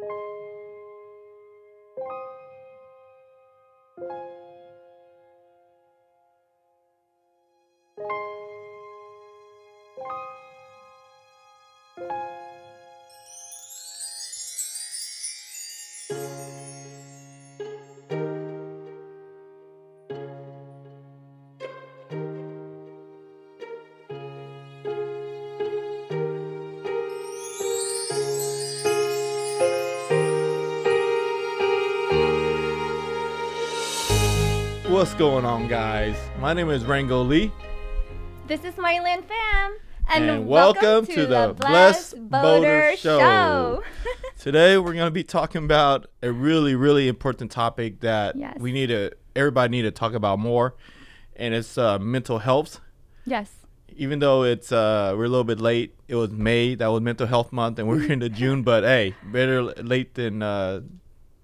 thank you What's going on, guys? My name is Rango Lee, This is Mylan Fam. And welcome to the Blessed Boater Show. Today we're going to be talking about a really, really important topic that Yes. we need to, everybody need to talk about more, and it's uh, mental health. yes. Even though it's uh, we're a little bit late, it was May that was Mental Health Month, and we're into June. But hey, better late than uh,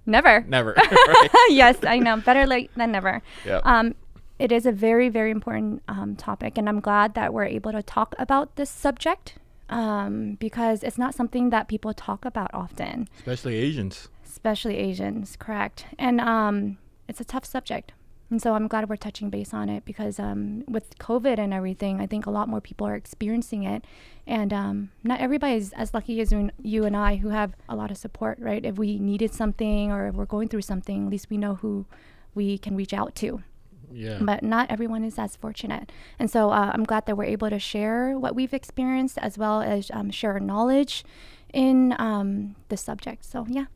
Never. never. right? yes, I know. Better late than never. Yeah. Um, it is a very, very important um, topic, and I'm glad that we're able to talk about this subject um, because it's not something that people talk about often, Especially Asians. especially Asians, correct? And um, it's a tough subject. And so I'm glad we're touching base on it because um, with COVID and everything, I think a lot more people are experiencing it. And um, not everybody is as lucky as you- and I who have a lot of support, right? If we needed something or if we're going through something, at least we know who we can reach out to. Yeah. But not everyone is as fortunate. And so uh, I'm glad that we're able to share what we've experienced as well as um, share knowledge in um, the subject. So, yeah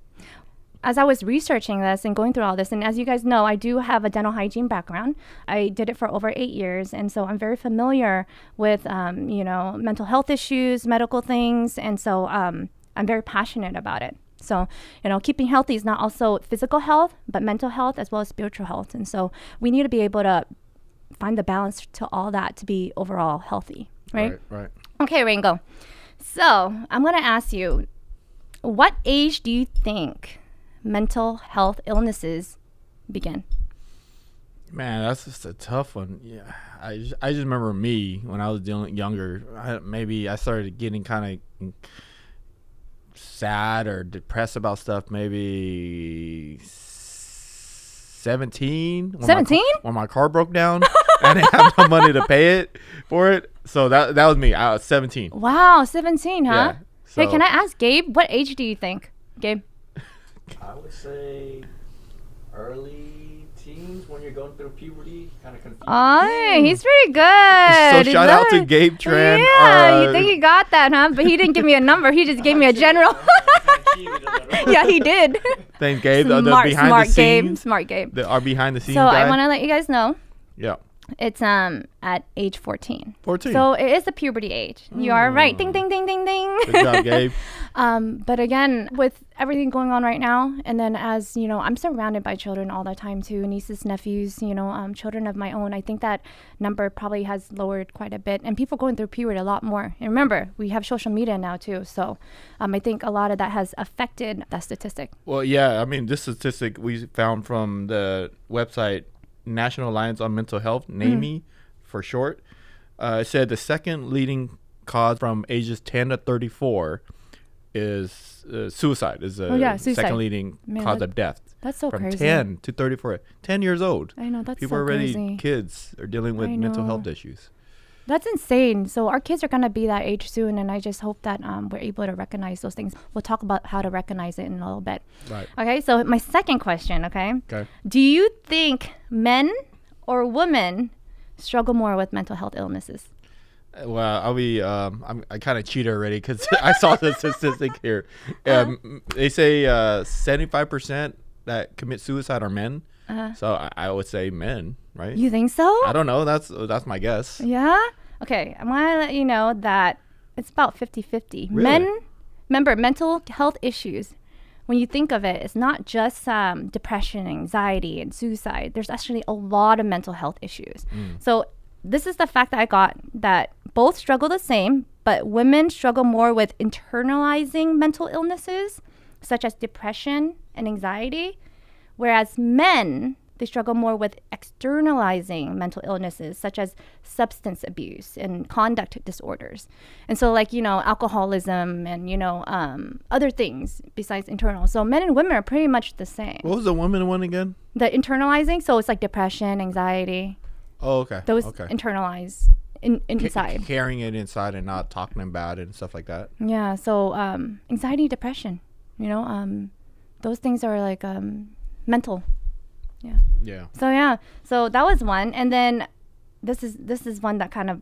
as I was researching this and going through all this, and as you guys know, I do have a dental hygiene background. I did it for over eight years, and so I'm very familiar with, um, you know, mental health issues, medical things, and so um, I'm very passionate about it. So, you know, keeping healthy is not also physical health, but mental health as well as spiritual health, and so we need to be able to find the balance to all that to be overall healthy, right? Right. right. Okay, Ringo. So I'm going to ask you, what age do you think mental health illnesses begin? Man, that's just a tough one. Yeah, I just, I just remember me when I was dealing younger. I, maybe I started getting kind of sad or depressed about stuff. Maybe seventeen. 17? when my car broke down, I didn't have no money to pay it for it. So that that was me. I was seventeen. Wow, 17, huh? Yeah, hey, can I ask Gabe, what age do you think? Gabe? I would say early teens when you're going through puberty, kind of confused. Oh, he's pretty good. So shout out to Gabe Tran. Yeah, uh, you think he got that, huh? But he didn't give me a number. He just gave me a general. yeah, he did. Thank Gabe. The, the smart, behind smart the Gabe. scenes, Smart Gabe. the, our behind the scenes So guy. I want to let you guys know yeah, it's um at age 14. fourteen. So it is the puberty age. You are right. Ding, ding, ding, ding, ding. Good job, Gabe. um, but again, with everything going on right now, and then as you know, I'm surrounded by children all the time too, nieces, nephews, you know, um, children of my own. I think that number probably has lowered quite a bit, and people going through puberty a lot more. And remember, we have social media now too, so um, I think a lot of that has affected that statistic. Well, yeah, I mean, this statistic we found from the website National Alliance on Mental Health. NAMI for short, uh, it said the second leading cause from ages 10 to 34 is uh, suicide, is the Oh, yeah, second leading Man, cause that- of death. That's so from crazy. 10 to 34. 10 years old. I know that's People so are already crazy. kids are dealing with mental health issues. That's insane. So our kids are gonna be that age soon, and I just hope that um, we're able to recognize those things. We'll talk about how to recognize it in a little bit. Right. Okay. So my second question. Okay. Okay. Do you think men or women struggle more with mental health illnesses? Well, I'll be. Um, I'm, I kind of cheated already because I saw the statistic here. Uh-huh. Um, they say uh, 75% that commit suicide are men. Uh-huh. So I, I would say men, right? You think so? I don't know. That's that's my guess. Yeah. Okay. I want to let you know that it's about 50-50. Really? Men, remember, mental health issues. When you think of it, it's not just um, depression, anxiety, and suicide. There's actually a lot of mental health issues. So this is the fact that I got that both struggle the same, but women struggle more with internalizing mental illnesses such as depression and anxiety, whereas men they struggle more with externalizing mental illnesses such as substance abuse and conduct disorders. And so, like, you know, alcoholism and, you know, um, other things besides internal. So, men and women are pretty much the same. What was the woman one again? The internalizing, so it's like depression, anxiety. Oh, okay. Those okay. internalize in, inside. carrying it inside and not talking about it and stuff like that. Yeah. So, um, anxiety, depression, you know, um, those things are like um, mental yeah yeah so yeah so that was one and then this is this is one that kind of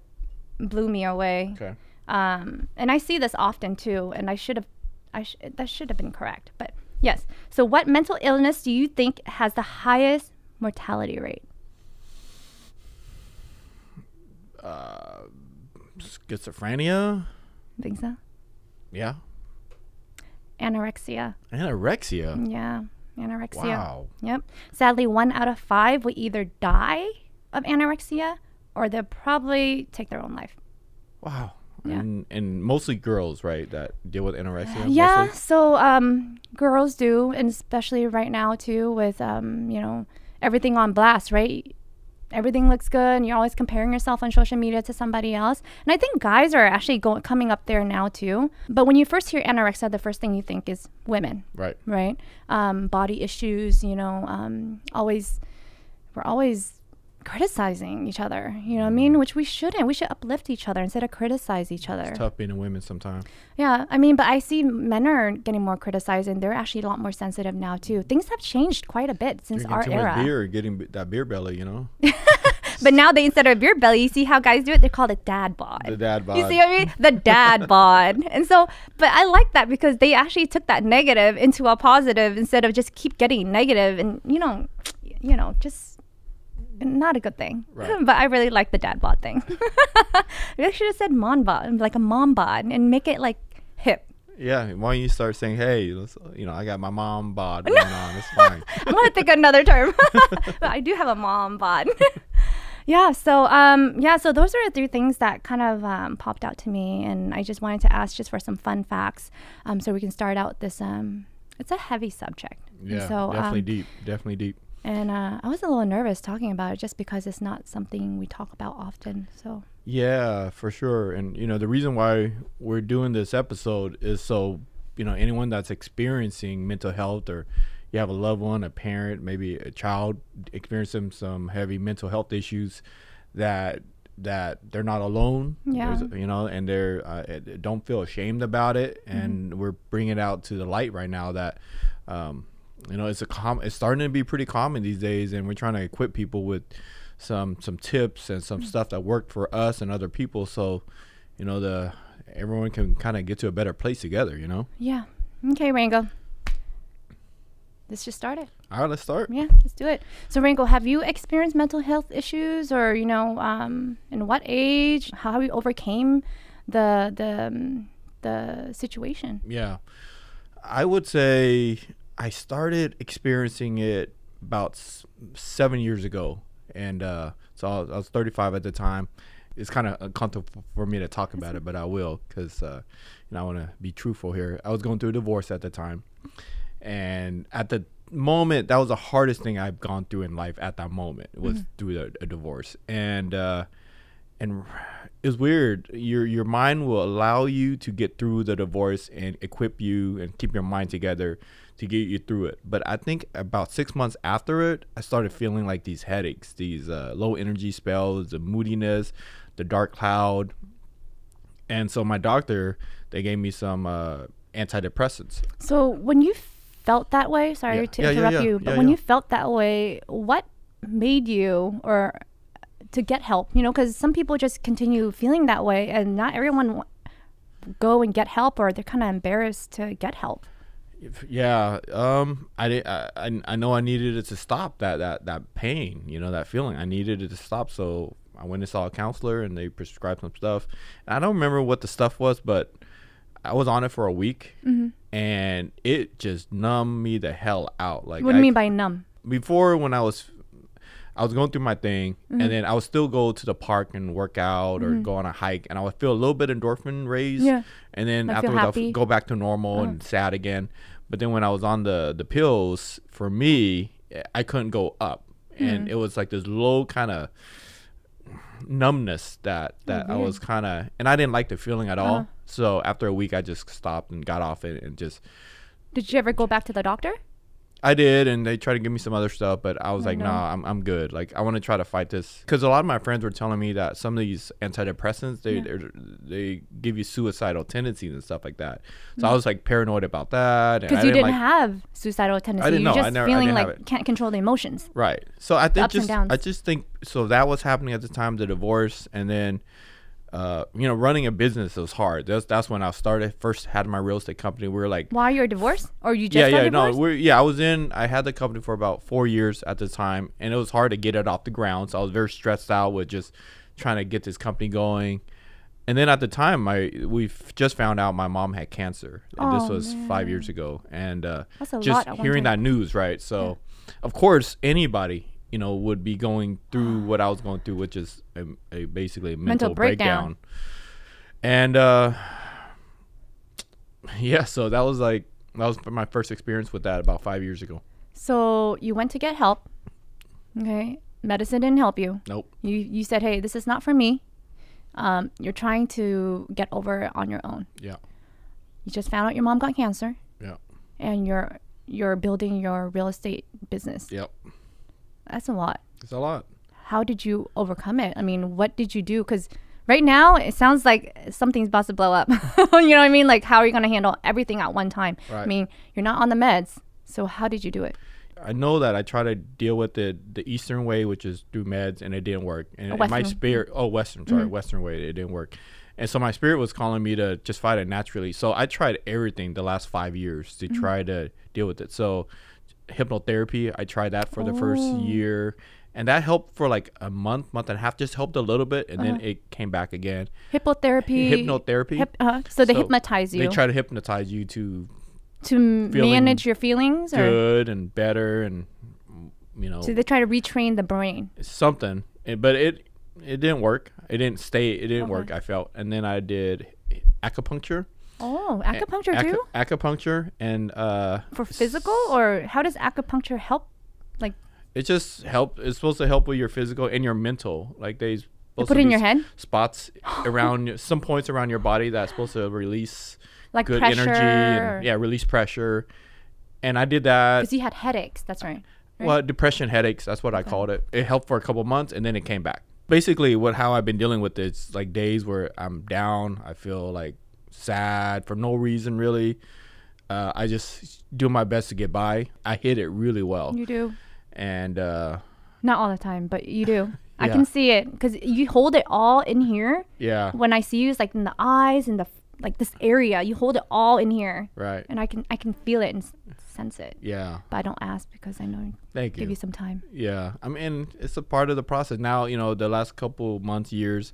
blew me away okay um and i see this often too and i should have i sh- that should have been correct but yes so what mental illness do you think has the highest mortality rate uh schizophrenia think so yeah anorexia anorexia yeah anorexia. Wow. Yep. Sadly, one out of five will either die of anorexia or they'll probably take their own life. Wow. Yeah. And, and mostly girls, right, that deal with anorexia? Yeah. Mostly? So um, girls do, and especially right now, too, with, um, you know, everything on blast, right? Everything looks good and you're always comparing yourself on social media to somebody else. And I think guys are actually going coming up there now too. But when you first hear anorexia, the first thing you think is women. Right. Right. Um, body issues. You know, um, always we're always criticizing each other. You know what I mean? Mm. Which we shouldn't. We should uplift each other instead of criticize each other. It's tough being a woman sometimes. Yeah, I mean, but I see men are getting more criticized, and they're actually a lot more sensitive now too. Things have changed quite a bit since Drinking our too era. Much beer, getting that beer belly, you know. but now they instead of beer belly, you see how guys do it? They call it dad bod. The dad bod. You see what I mean? The dad bod. And so, but I like that because they actually took that negative into a positive instead of just keep getting negative and you know, you know, just not a good thing. Right. but I really like the dad bod thing. I should have said mom bod, like a mom bod, and make it like hip. Yeah, why don't you start saying, "Hey, you know, I got my mom bod going on. It's fine." I'm gonna think another term. but I do have a mom bod. yeah. So, um, yeah. So those are the three things that kind of um, popped out to me, and I just wanted to ask just for some fun facts, um, so we can start out this. Um, it's a heavy subject. Yeah, so, definitely um, deep. Definitely deep. And uh, I was a little nervous talking about it just because it's not something we talk about often. So yeah, for sure. And you know, the reason why we're doing this episode is so you know anyone that's experiencing mental health or you have a loved one, a parent, maybe a child experiencing some heavy mental health issues that that they're not alone yeah you know and they're uh, don't feel ashamed about it and mm-hmm. we're bringing it out to the light right now that um, you know it's a com it's starting to be pretty common these days and we're trying to equip people with some some tips and some mm-hmm. stuff that worked for us and other people. So you know the everyone can kind of get to a better place together you know? Yeah. Okay rango let's just start it. All right let's start. Yeah let's do it. So rango have you experienced mental health issues or you know um in what age how you overcame the the um, the situation? Yeah. I would say I started experiencing it about s- seven years ago, and uh, so I was, I was, 35 at the time. It's kind of uncomfortable for me to talk about it, but I will because uh, you know I want to be truthful here. I was going through a divorce at the time, and at the moment that was the hardest thing I've gone through in life. At that moment was mm-hmm. through a, a, divorce, and uh, and it's weird. Your your mind will allow you to get through the divorce and equip you and keep your mind together to get you through it. But I think about six months after it, I started feeling like these headaches, these uh, low energy spells, the moodiness, the dark cloud. And so my doctor, they gave me some uh, antidepressants. So when you felt that way, sorry yeah. to yeah, interrupt yeah, you, but when you felt that way, what made you or to get help? You know, because some people just continue feeling that way, and not everyone go and get help, or they're kind of embarrassed to get help yeah um I, I i know i needed it to stop that that that pain you know that feeling. I needed it to stop so i went and saw a counselor and they prescribed some stuff. And i don't remember what the stuff was but i was on it for a week mm-hmm. and it just numbed me the hell out. Like what do you mean by numb? Before when i was I was going through my thing, mm-hmm. and then I would still go to the park and work out or mm-hmm. go on a hike, and I would feel a little bit endorphin raised. Yeah. And then afterwards, I'll go back to normal and uh-huh. sad again. But then when I was on the the pills, for me, I couldn't go up, and Hmm. it was like this low kind of numbness that that I was kind of, and I didn't like the feeling at all. Uh-huh. So after a week, I just stopped and got off it and just Did you ever go back to the doctor? I did, and they tried to give me some other stuff, but I was Oh, like, no. nah, I'm, I'm good. Like, I want to try to fight this because a lot of my friends were telling me that some of these antidepressants they Yeah. they're- give you suicidal tendencies and stuff like that. So I was like paranoid about that. Because you didn't didn't like, have suicidal tendency. didn't You're know. I just never- I feeling like can't control the emotions. right. So I think just. I just think so that was happening at the time the divorce, and then. Uh, you know, running a business was hard. That's that's when I started. First, had my real estate company. We were like, Why you're divorced? Or you just yeah, yeah, no, we're yeah. I was in. I had the company for about four years at the time, and it was hard to get it off the ground. So I was very stressed out with just trying to get this company going. And then at the time, my we just found out my mom had cancer. And this Oh, was five years ago, and uh, just hearing that news, right? So, of course, anybody you know would be going through what I was going through, which is a, a basically a mental, Mental breakdown. breakdown. And uh, yeah, so that was like that was my first experience with that about five years ago. So you went to get help. Okay. Medicine didn't help you. Nope. You you said, hey, this is not for me. Um, you're trying to get over it on your own. Yeah. You just found out your mom got cancer, Yeah. and you're you're building your real estate business. Yep. That's a lot. It's a lot. How did you overcome it? I mean, what did you do? Because right now it sounds like something's about to blow up. you know what I mean? Like, how are you going to handle everything at one time? I mean, you're not on the meds. So how did you do it? I know that I try to deal with it the Eastern way, which is through meds, and it didn't work. And, and my spirit, oh, Western, sorry, mm-hmm. Western way, it didn't work. And so my spirit was calling me to just fight it naturally. So I tried everything the last five years to mm-hmm. try to deal with it. So hypnotherapy, I tried that for the first Oh. year. And that helped for like a month, month and a half, just helped a little bit. And then it came back again. Hypnotherapy. Hypnotherapy. Hip, uh, so they So hypnotize you They try to hypnotize you to to manage your feelings, or good and better and, you know, so they try to retrain the brain. something, but it it didn't work. It didn't stay. It didn't Okay. work. I felt, and then I did acupuncture. Oh, A- acupuncture acu- too Acupuncture and uh, for physical, or how does acupuncture help? Like it just help. It's supposed to help with your physical and your mental. Like they put in your head? spots around some points around your body that's supposed to release like good pressure. energy and yeah, release pressure. And I did that. Because you had headaches. That's right. right? Well, depression, headaches. That's what I called it. It helped for a couple months, and then it came back. Basically, what how I've been dealing with it's like days where I'm down. I feel like sad for no reason really. Uh, I just do my best to get by. I hit it really well, You do. and uh, Not all the time, but you do. I can see it because you hold it all in here. yeah, When I see you, it's like in the eyes and the like this area. You hold it all in here, right, and I can I can feel it and sense it. yeah. But I don't ask because I know Thank you. give you some time. Yeah, I mean it's a part of the process. Now you know the last couple months, years,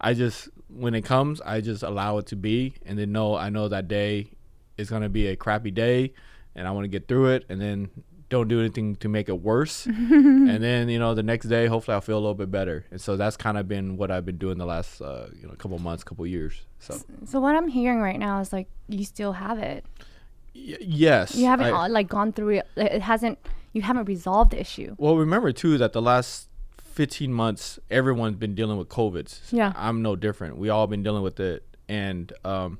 I just when it comes, I just allow it to be, and then know I know that day is gonna be a crappy day, and I want to get through it, and then don't do anything to make it worse, and then you know the next day, hopefully I'll feel a little bit better, and so that's kind of been what I've been doing the last uh, you know couple months, couple years. So So what I'm hearing right now is like you still have it. y- yes, You haven't I- like gone through it. It hasn't. You haven't resolved the issue. Well, remember too that the last 15 months, everyone's been dealing with COVID. Yeah. I'm no different. We all been dealing with it, and um,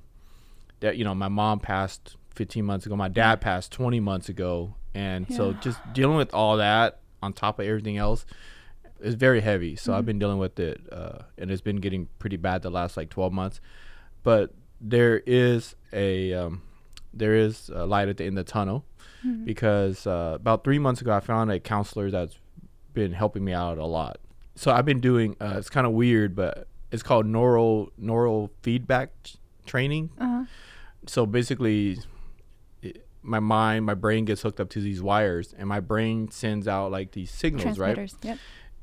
that you know, my mom passed 15 months ago. My dad passed 20 months ago, and so just dealing with all that on top of everything else is very heavy. So Mm-hmm. I've been dealing with it, uh, and it's been getting pretty bad the last like 12 months. But there is a um, there is a light at the end of the tunnel Mm-hmm. because uh, about three months ago I found a counselor that's been helping me out a lot. So I've been doing uh, it's kind of weird, but it's called neural neural feedback t- training. Uh-huh. So basically, it, my mind, my brain gets hooked up to these wires, and my brain sends out like these signals, right? Yep.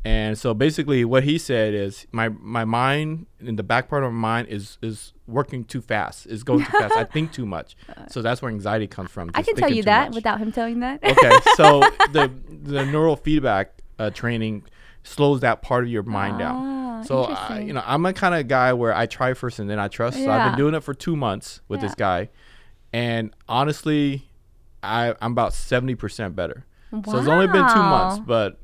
And so basically, what he said is my my mind in the back part of my mind is is working too fast. Is going too fast. I think too much. So that's where anxiety comes from. I can tell you that much. without him telling that. okay, so the the neural feedback uh, training slows that part of your mind Ah, down. So I, you know, I'm a kind of guy where I try first and then I trust. So I've been doing it for two months with this guy, and honestly, I I'm about seventy percent better. So it's only been two months, but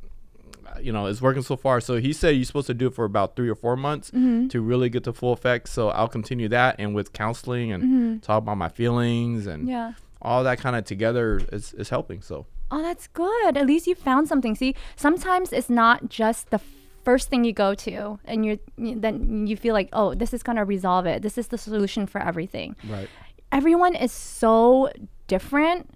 you know, it's working so far. So he said you're supposed to do it for about three or four months to really get the full effect. So I'll continue that, and with counseling and talk about my feelings and Yeah. all that kind of together is is helping. So Oh, that's good. At least you found something. See, sometimes it's not just the first thing you go to, and you're then you feel like, oh, this is gonna resolve it. This is the solution for everything. right, Everyone is so different.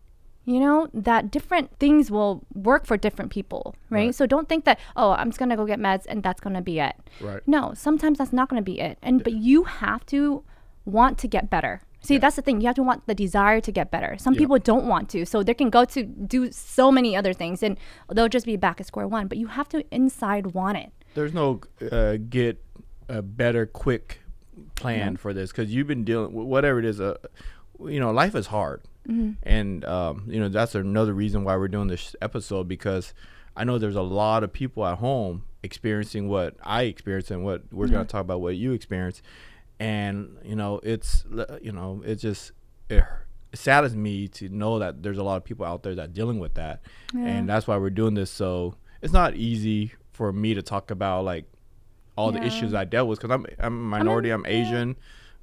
You know that different things will work for different people, right? Right. So don't think that oh, I'm just gonna go get meds and that's gonna be it. right. No, sometimes that's not going to be it. And but you have to want to get better. See, Yeah. that's the thing. You have to want the desire to get better. Some Yeah. people don't want to, so they can go to do so many other things, and they'll just be back at square one. But you have to inside want it. There's no uh, get a better quick plan for this because you've been dealing with whatever it is. Uh, you know, life is hard, and um, you know that's another reason why we're doing this episode because I know there's a lot of people at home experiencing what I experienced and what we're gonna talk about what you experienced, and you know it's you know it just it, it saddens me to know that there's a lot of people out there that are dealing with that, and that's why we're doing this. So it's not easy for me to talk about like all the issues I dealt with because I'm I'm a minority, I'm Asian.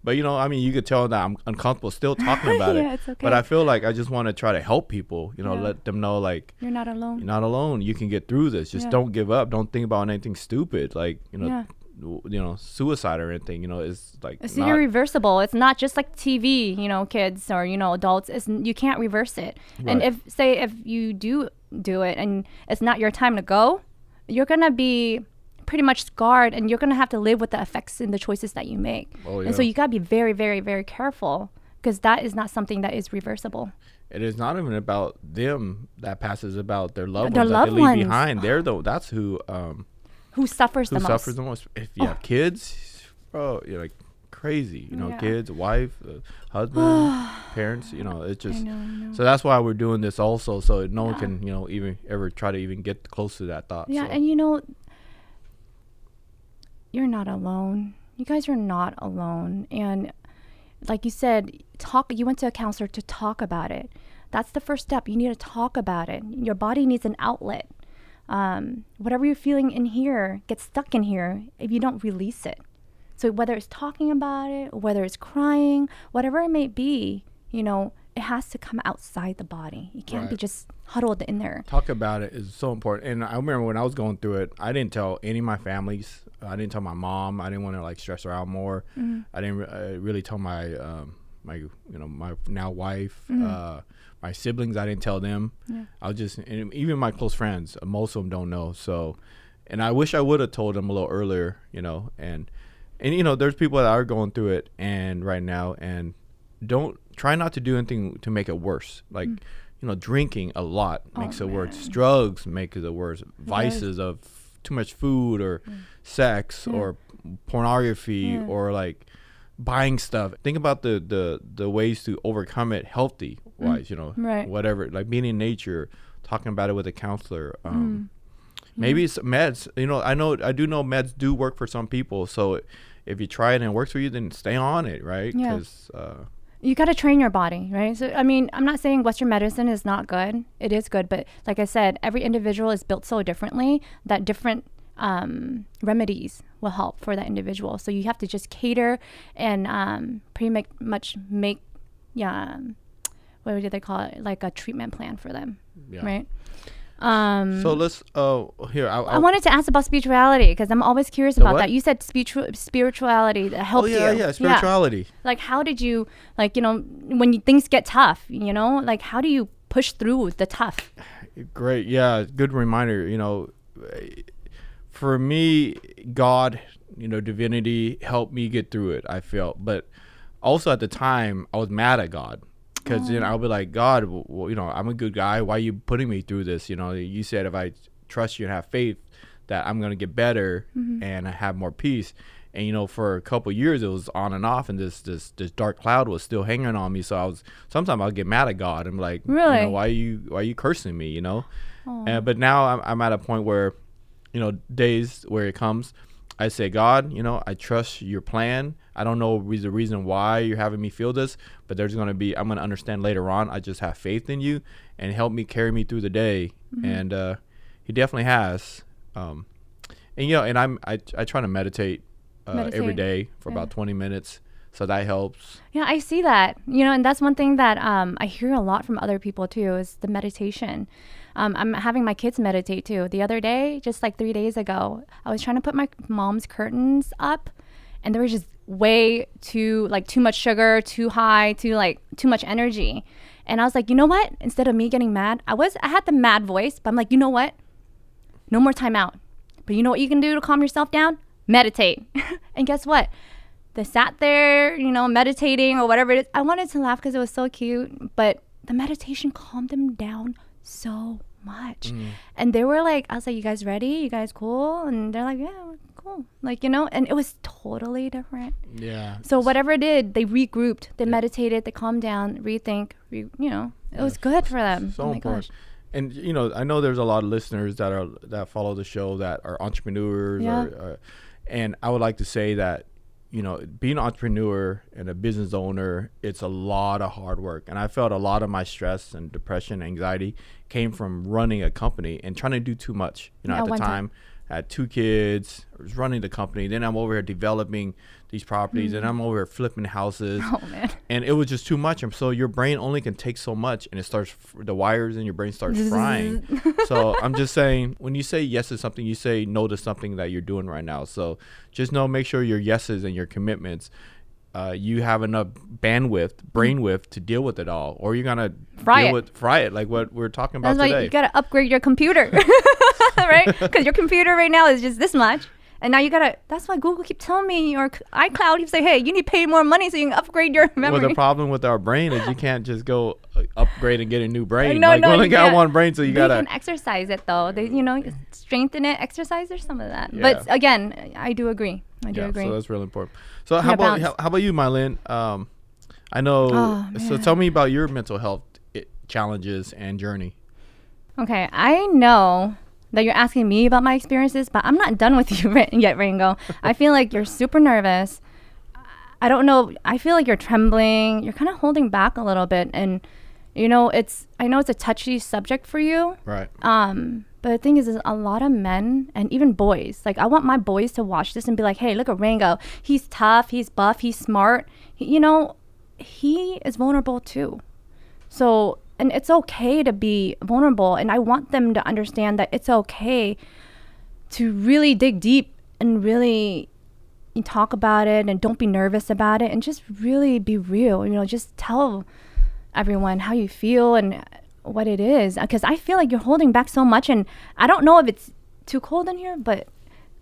But you know, I mean, you could tell that I'm uncomfortable still talking about Yeah, it. it's But. I feel like I just want to try to help people. You know, Yeah. let them know like You're not alone. you're not alone. You can get through this. Just Yeah. don't give up. Don't think about anything stupid like you know, Yeah. You know, suicide or anything. You know, it's like It's not- irreversible. It's not just like TV, you know, kids or you know adults. It's you can't reverse it. And if say if you do do it and it's not your time to go, you're gonna be pretty much scarred, and you're gonna have to live with the effects and the choices that you make. Oh, And so you gotta be very, very, very careful because that is not something that is reversible. it is not even about them that passes about their loved Their ones that they leave ones. behind. They're the that's who um Who suffers who the most. suffers the most. If you have kids, bro, you're like crazy. You know, Yeah. kids, wife, uh, husband, parents. You know, it's just. know, know. So that's why we're doing this also, so no one can you know even ever try to even get close to that thought. Yeah, so. and you know, you're not alone. You guys are not alone. And like you said, talk. You went to a counselor to talk about it. That's the first step. You need to talk about it. Your body needs an outlet. Um, whatever you're feeling in here gets stuck in here if you don't release it. So whether it's talking about it, whether it's crying, whatever it may be, you know, it has to come outside the body. You can't be just huddled in there. talk about it is so important. And I remember when I was going through it, I didn't tell any of my families. I didn't tell my mom. I didn't want to like stress her out more. I didn't re- uh, really tell my um, my you know my now wife, uh, my siblings. I didn't tell them. Yeah. I was just and even my close friends. Most of them don't know. So, and I wish I would have told them a little earlier. You know, and and you know, there's people that are going through it and right now and don't try not to do anything to make it worse. Like, you know, drinking a lot makes Oh, it worse. Drugs make it worse. Vices of too much food or sex Mm. Yeah. or pornography Yeah. or like buying stuff. Think about the the the ways to overcome it healthy wise, you know. Mm. Right. Whatever. Like being in nature, talking about it with a counselor. Mm. Um maybe it's meds. You know, I know I do know meds do work for some people. So if you try it and it works for you, then stay on it, right? Yeah. uh, you got to train your body, right? So, I mean, I'm not saying Western medicine is not good. It is good, but like I said, every individual is built so differently that different um, remedies will help for that individual. So you have to just cater and um, pretty make, much make, yeah, um, what do they call it? Like a treatment plan for them, yeah. right? Um, So let's uh here I, I wanted to ask about spirituality because I'm always curious about what? that. You said spiritu- spirituality that Oh helped yeah, you. yeah, spirituality. Like, how did you, like, you know, when you, things get tough, you know, like, how do you push through the tough? Great. Yeah, good reminder. You know, for me, God, you know, divinity helped me get through it. I felt, but also at the time, I was mad at God because you know I'll be like, God, well, you know, I'm a good guy. Why are you putting me through this? You know, you said if I trust you and have faith that I'm gonna get better and I have more peace. And you know, for a couple years, it was on and off, and this this this dark cloud was still hanging on me. So I was sometimes I'll get mad at God. I'm like, you Really? know, why are you why are you cursing me? You know, uh, but now I'm, I'm at a point where, you know, days where it comes, I say, God, you know, I trust your plan. I don't know the reason why you're having me feel this, but there's going to be, I'm going to understand later on. I just have faith in you and help me carry me through the day. And uh, he definitely has. Um, and you know, and I'm I I try to meditate, uh, every Meditate, day for yeah. about 20 minutes, so that helps. Yeah, I see that. You know, and that's one thing that um, I hear a lot from other people too is the meditation. Um, I'm having my kids meditate too. The other day, just like three days ago, I was trying to put my mom's curtains up, and there was just way too like too much sugar, too high, too like too much energy. And I was like, you know what? Instead of me getting mad, I was I had the mad voice, but I'm like, you know what? No more timeout. But you know what you can do to calm yourself down? Meditate. and guess what? They sat there, you know, meditating or whatever it is. I wanted to laugh because it was so cute, but the meditation calmed them down so much. Mm-hmm. And they were like, I was like, you guys ready? You guys cool? And they're like, yeah, cool. Like, you know, and it was totally different. Yeah. So whatever it did, they regrouped, they meditated, they calmed down, rethink, re, you know, it was good for them. so oh my important. gosh. And you know, I know there's a lot of listeners that are that follow the show that are entrepreneurs, Yeah. or, or, and I would like to say that you know, being an entrepreneur and a business owner, it's a lot of hard work. And I felt a lot of my stress and depression, anxiety came from running a company and trying to do too much. You know, Yeah, at the time, time. I had two kids, I was running the company. Then I'm over here developing these properties, and I'm over here flipping houses. Oh man. and it was just too much and so your brain only can take so much and it starts the wires in your brain starts frying. So i'm just saying when you say yes to something you say no to something that you're doing right now. So just know make sure your yeses and your commitments uh, you have enough bandwidth brainwidth to deal with it all or you're gonna Fry deal it. with fry it like what we're talking about That's today you gotta upgrade your computer, right? Because your computer right now is just this much, and now you gotta. That's why Google keep telling me or iCloud keep say, hey, you need to pay more money so you can upgrade your memory." well, memory. the problem with our brain is you can't just go uh, upgrade and get a new brain. No, like no, we only you got can't. one brain, so you they gotta. You can exercise it though. They, you know, strengthen it, exercise. or some of that. Yeah. But again, I do agree. I do yeah, agree. so that's really important. So how Yeah, about how, how about you, Mylin? Um, I know. Oh, so tell me about your mental health challenges and journey. Okay, I know that you're asking me about my experiences, but I'm not done with you yet, Rango. I feel like you're super nervous. I don't know. I feel like you're trembling. You're kind of holding back a little bit, and you know, it's. I know it's a touchy subject for you. Right. Um, but the thing is, is a lot of men and even boys. Like, I want my boys to watch this and be like, "Hey, look at Rango. He's tough. He's buff. He's smart. He, you know, he is vulnerable too. So, and it's okay to be vulnerable. And I want them to understand that it's okay to really dig deep and really talk about it and don't be nervous about it and just really be real. You know, just tell everyone how you feel and what it is. Because I feel like you're holding back so much. And I don't know if it's too cold in here, but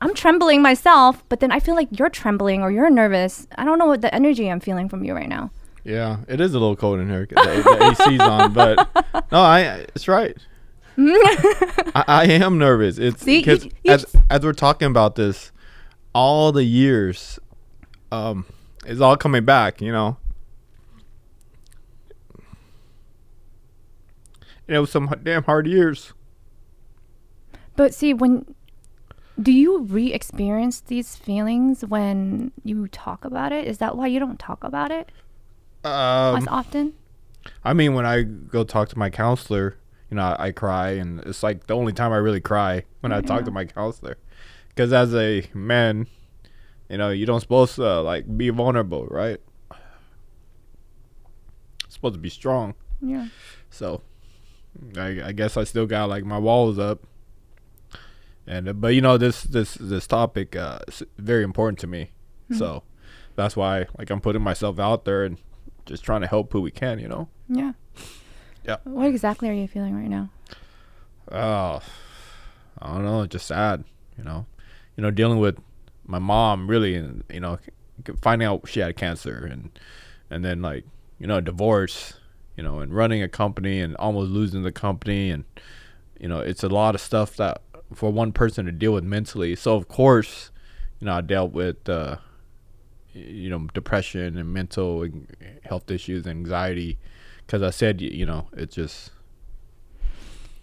I'm trembling myself. But then I feel like you're trembling or you're nervous. I don't know what the energy I'm feeling from you right now. Yeah, it is a little cold in here. The, the AC's on, but no, I. It's right. I, I am nervous. It's See, you- because you as as we're talking about this, all the years, um, is all coming back. You know. It was some damn hard years. But see, when do you re-experience these feelings when you talk about it? Is that why you don't talk about it Um, often? I mean, when I go talk to my counselor, you know, I, I cry, and it's like the only time I really cry when I talk to my counselor. Because as a man, you know, you don't supposed to like be vulnerable, right? supposed to be strong. Yeah. So, I, I guess I still got like my walls up. And uh, but you know this this this topic uh, is very important to me, so that's why like I'm putting myself out there and just trying to help who we can, you know. Yeah. Yeah. What exactly are you feeling right now? Oh, I don't know. Just sad, you know. You know, dealing with my mom really, and you know, finding out she had cancer, and and then like you know, divorce, you know, and running a company and almost losing the company, and you know, it's a lot of stuff that for one person to deal with mentally. So of course, you know, I dealt with uh, y- you know depression and mental health issues, anxiety, because I said you know it just.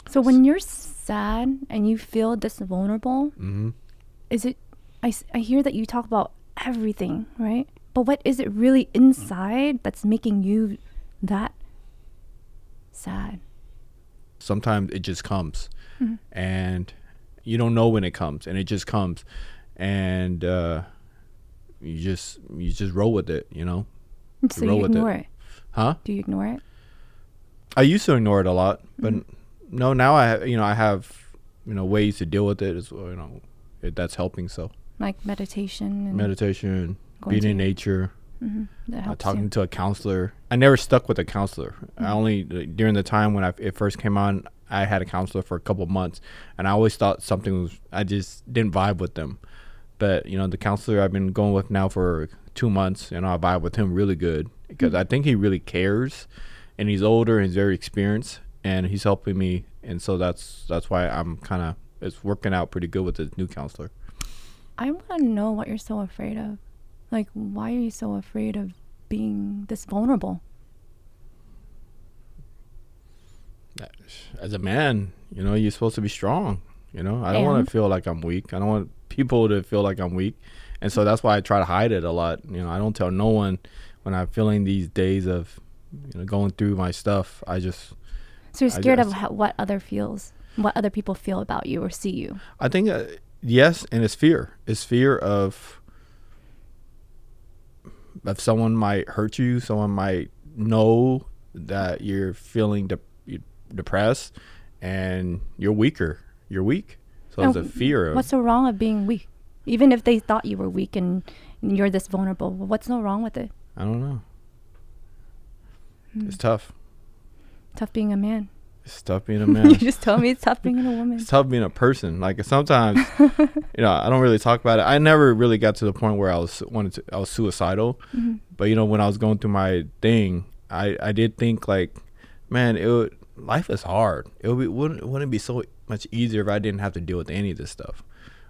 So when you're sad and you feel this vulnerable, hmm is it I, I hear that you talk about everything, right? But what is it really inside that's making you that sad? sometimes it just comes Mhm. and you don't know when it comes, and it just comes, and uh, you just you just roll with it, you know, So roll you with it. ignore it. huh? Do you ignore it? I used to ignore it a lot, but Mhm. no, now I you know I have you know ways to deal with it as well. You know, it, that's helping. So Like meditation and meditation, being in nature, Mhm, that uh, talking you. to a counselor. I never stuck with a counselor. I Mhm. only like, during the time when I it first came on, I had a counselor for a couple months, and I always thought something was. I just didn't vibe with them. But you know, the counselor I've been going with now for two months, and I vibe with him really good because Mhm. I think he really cares, and he's older and he's very experienced, and he's helping me, and so that's that's why I'm kind of it's working out pretty good with this new counselor. I want to know what you're so afraid of. Like, why are you so afraid of being this vulnerable? as a man, you know, you're supposed to be strong. You know, I don't want to feel like I'm weak. I don't want people to feel like I'm weak, and so that's why I try to hide it a lot. You know, I don't tell no one when I'm feeling these days of, you know, going through my stuff. I just, So you're scared of how, what other feels, what other people feel about you or see you. I think, uh, yes, and it's fear. It's fear of, if someone might hurt you, someone might know that you're feeling de- depressed, and you're weaker. You're weak. So And a fear of. What's so wrong of being weak? Even if they thought you were weak and you're this vulnerable, what's so wrong with it? I don't know. Hmm. It's tough. Tough being a man. It's tough being a man. you just told me it's tough being a woman. it's tough being a person. Like sometimes, you know, I don't really talk about it. I never really got to the point where I was wanted to. I was suicidal, Mhm. but you know, when I was going through my thing, I I did think like, man, it would, life is hard. It would be, wouldn't wouldn't it be so much easier if I didn't have to deal with any of this stuff.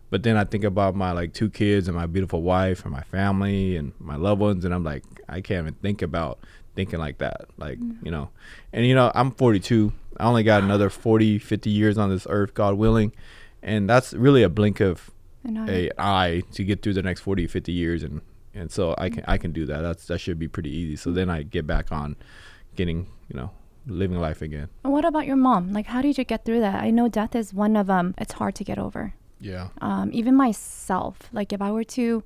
But then I think about my like two kids and my beautiful wife and my family and my loved ones, and I'm like, I can't even think about thinking like that. Like, mm. you know, and you know, I'm 42. I only got another 40, 50 years on this earth, God willing. And that's really a blink of And I, a eye to get through the next 40, 50 years. And, and so I mm. can, I can do that. That's, that should be pretty easy. So mm. then I get back on getting, you know, living life again. And what about your mom? Like, how did you get through that? I know death is one of um. It's hard to get over. Yeah. Um, even myself, like if I were to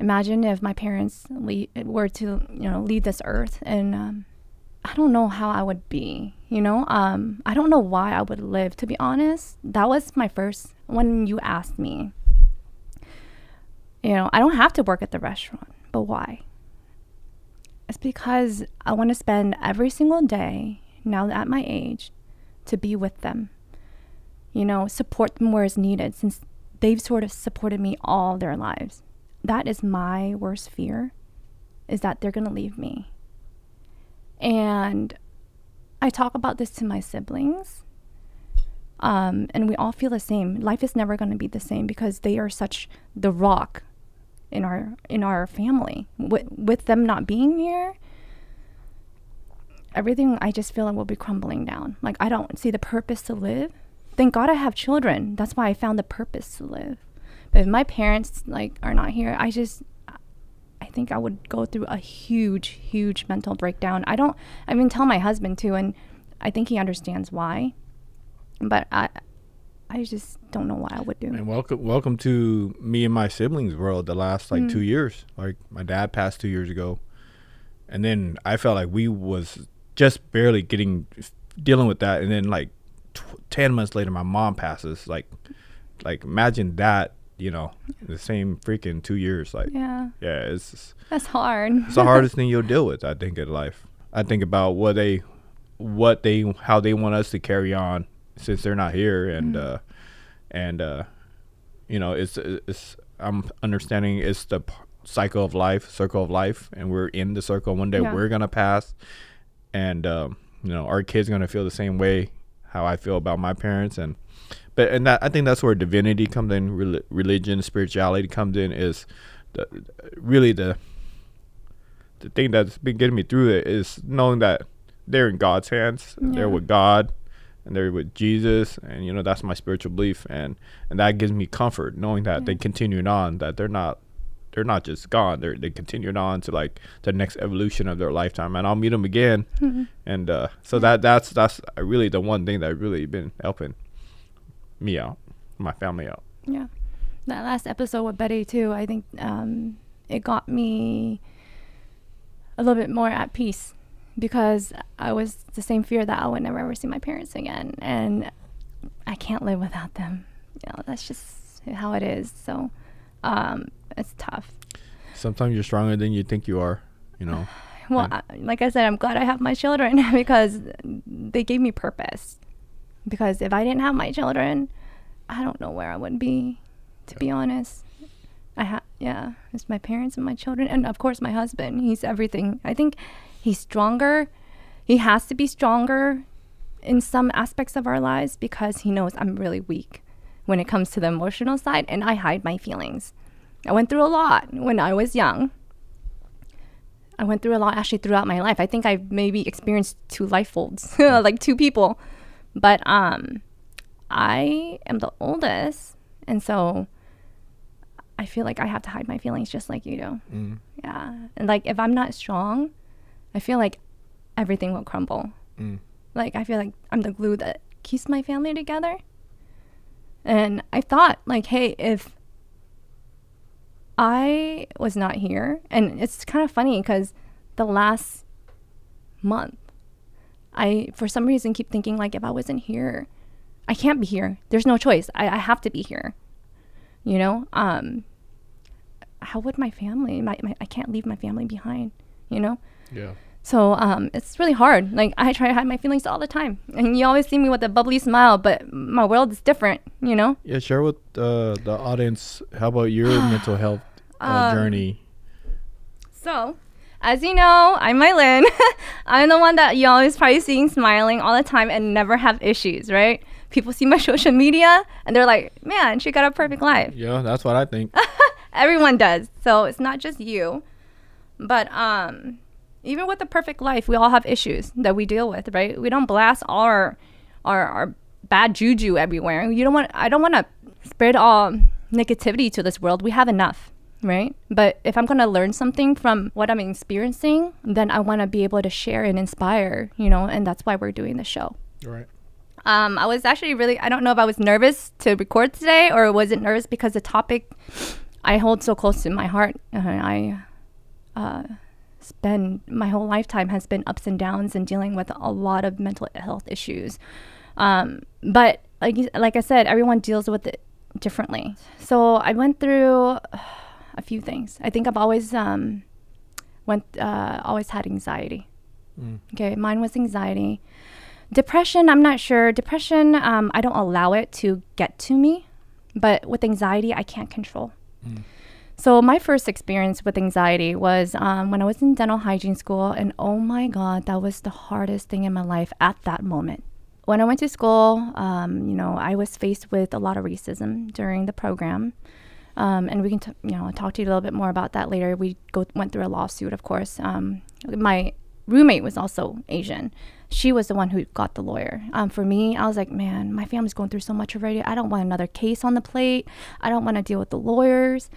imagine if my parents le- were to, you know, leave this earth, and um, I don't know how I would be. You know, um, I don't know why I would live. To be honest, that was my first when you asked me. You know, I don't have to work at the restaurant, but why? Because I want to spend every single day now at my age to be with them you know, support them where it's needed since they've sort of supported me all their lives. That is my worst fear is that they're going to leave me. And I talk about this to my siblings. Um, and we all feel the same. Life is never going to be the same because they are such the rock in our in our family. With, with them not being here, everything I just feel like will be crumbling down. Like I don't see the purpose to live thank God I have children. That's why I found the purpose to live. But if my parents like are not here, I just I think I would go through a huge, huge mental breakdown. I don't I mean tell my husband too and I think he understands why. But I I just don't know what I would do. It. And welcome, welcome to me and my siblings' world. The last like Mm. two years, like my dad passed two years ago, and then I felt like we was just barely getting dealing with that, and then like tw- ten months later, my mom passes. Like, like imagine that, you know, the same freaking two years. Like, Yeah. yeah, it's That's hard. it's the hardest thing you'll deal with. I think in life. I think about what they, what they, how they want us to carry on since they're not here, and Mhm. uh, and uh, you know, it's it's I'm understanding it's the p- cycle of life, circle of life, and we're in the circle. One day Yeah. we're gonna pass, and um, you know, our kids gonna feel the same way how I feel about my parents, and but and that I think that's where divinity comes in, rel- religion, spirituality comes in, is the, really the the thing that's been getting me through it is knowing that they're in God's hands. Yeah. They're with God and they're with Jesus and you know that's my spiritual belief and and that gives me comfort knowing that they Yeah. continued on that they're not they're not just gone they're they continued on to like the next evolution of their lifetime and I'll meet them again Mhm. and uh so that that's that's really the one thing that really been helping me out my family out. Yeah. That last episode with Betty too, I think um, it got me a little bit more at peace because I was the same fear that I would never ever see my parents again, and I can't live without them. You know, that's just how it is. So um, it's tough. Sometimes you're stronger than you think you are. You know. Well, I, like I said, I'm glad I have my children because they gave me purpose. Because if I didn't have my children, I don't know where I would be, to be honest. I ha- yeah, it's my parents and my children, and of course my husband. He's everything. I think he's stronger. He has to be stronger in some aspects of our lives because he knows I'm really weak when it comes to the emotional side, and I hide my feelings. I went through a lot when I was young. I went through a lot actually throughout my life. I think I've maybe experienced two life folds, like two people. But um, I am the oldest, and so I feel like I have to hide my feelings just like you do. Mm. Yeah, and like if I'm not strong, I feel like everything will crumble. Mm. Like I feel like I'm the glue that keeps my family together. And I thought like, hey, if I was not here, and it's kind of funny because the last month, I for some reason keep thinking like, if I wasn't here, I can't be here. There's no choice. I, I have to be here. You know, um, how would my family? My, my I can't leave my family behind. You know. Yeah. So um, it's really hard. Like I try to hide my feelings all the time, and you always see me with a bubbly smile, but my world is different. You know. Yeah. Share with uh, the audience. How about your mental health uh, Um, journey? So, as you know, I'm Mylin. I'm the one that you always probably seeing smiling all the time and never have issues, right? People see my social media and they're like, "Man, she got a perfect life." Yeah, that's what I think. Everyone does. So it's not just you. But um even with the perfect life, we all have issues that we deal with, right? We don't blast our our our bad juju everywhere. You don't want I don't want to spread all negativity to this world. We have enough, right? But if I'm going to learn something from what I'm experiencing, then I want to be able to share and inspire, you know, and that's why we're doing the show. right. Um, I was actually really, I don't know if I was nervous to record today or was it nervous because the topic I hold so close to my heart. Uh, I uh, spend my whole lifetime has been ups and downs and dealing with a lot of mental health issues. Um, but like, like I said, everyone deals with it differently. So I went through a few things. I think I've always um, went, uh, always had anxiety. Mm. Okay, mine was anxiety. Depression, I'm not sure. Depression, um, I don't allow it to get to me, but with anxiety, I can't control. Mm. So my first experience with anxiety was um, when I was in dental hygiene school, and oh my god, that was the hardest thing in my life at that moment. When I went to school, um, you know, I was faced with a lot of racism during the program, um, and we can, t- you know, talk to you a little bit more about that later. We go went through a lawsuit, of course. Um, my roommate was also Asian. She was the one who got the lawyer. Um, for me, I was like, man, my family's going through so much already. I don't want another case on the plate. I don't want to deal with the lawyers.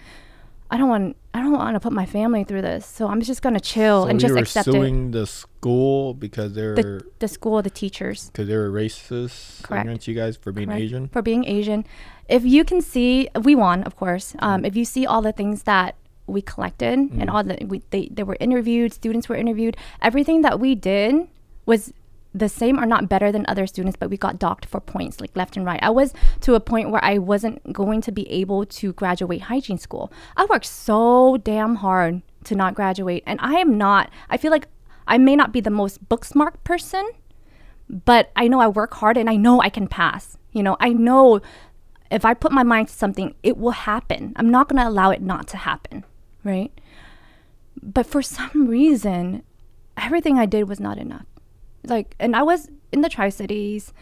I don't want. I don't want to put my family through this. So I'm just gonna chill so and just accept it. suing the school because they're The, the school, the teachers. because they were racist Correct. against you guys for being Correct. Asian. For being Asian. If you can see, we won, of course. Um, if you see all the things that we collected and all the, we, they, they were interviewed, students were interviewed, everything that we did was the same or not better than other students, but we got docked for points, like left and right. I was to a point where I wasn't going to be able to graduate hygiene school. I worked so damn hard to not graduate, and I am not, I feel like I may not be the most book smart person, but I know I work hard and I know I can pass. You know, I know if I put my mind to something, it will happen. I'm not going to allow it not to happen, right? But for some reason, everything I did was not enough. Like, and I was in the Tri Cities.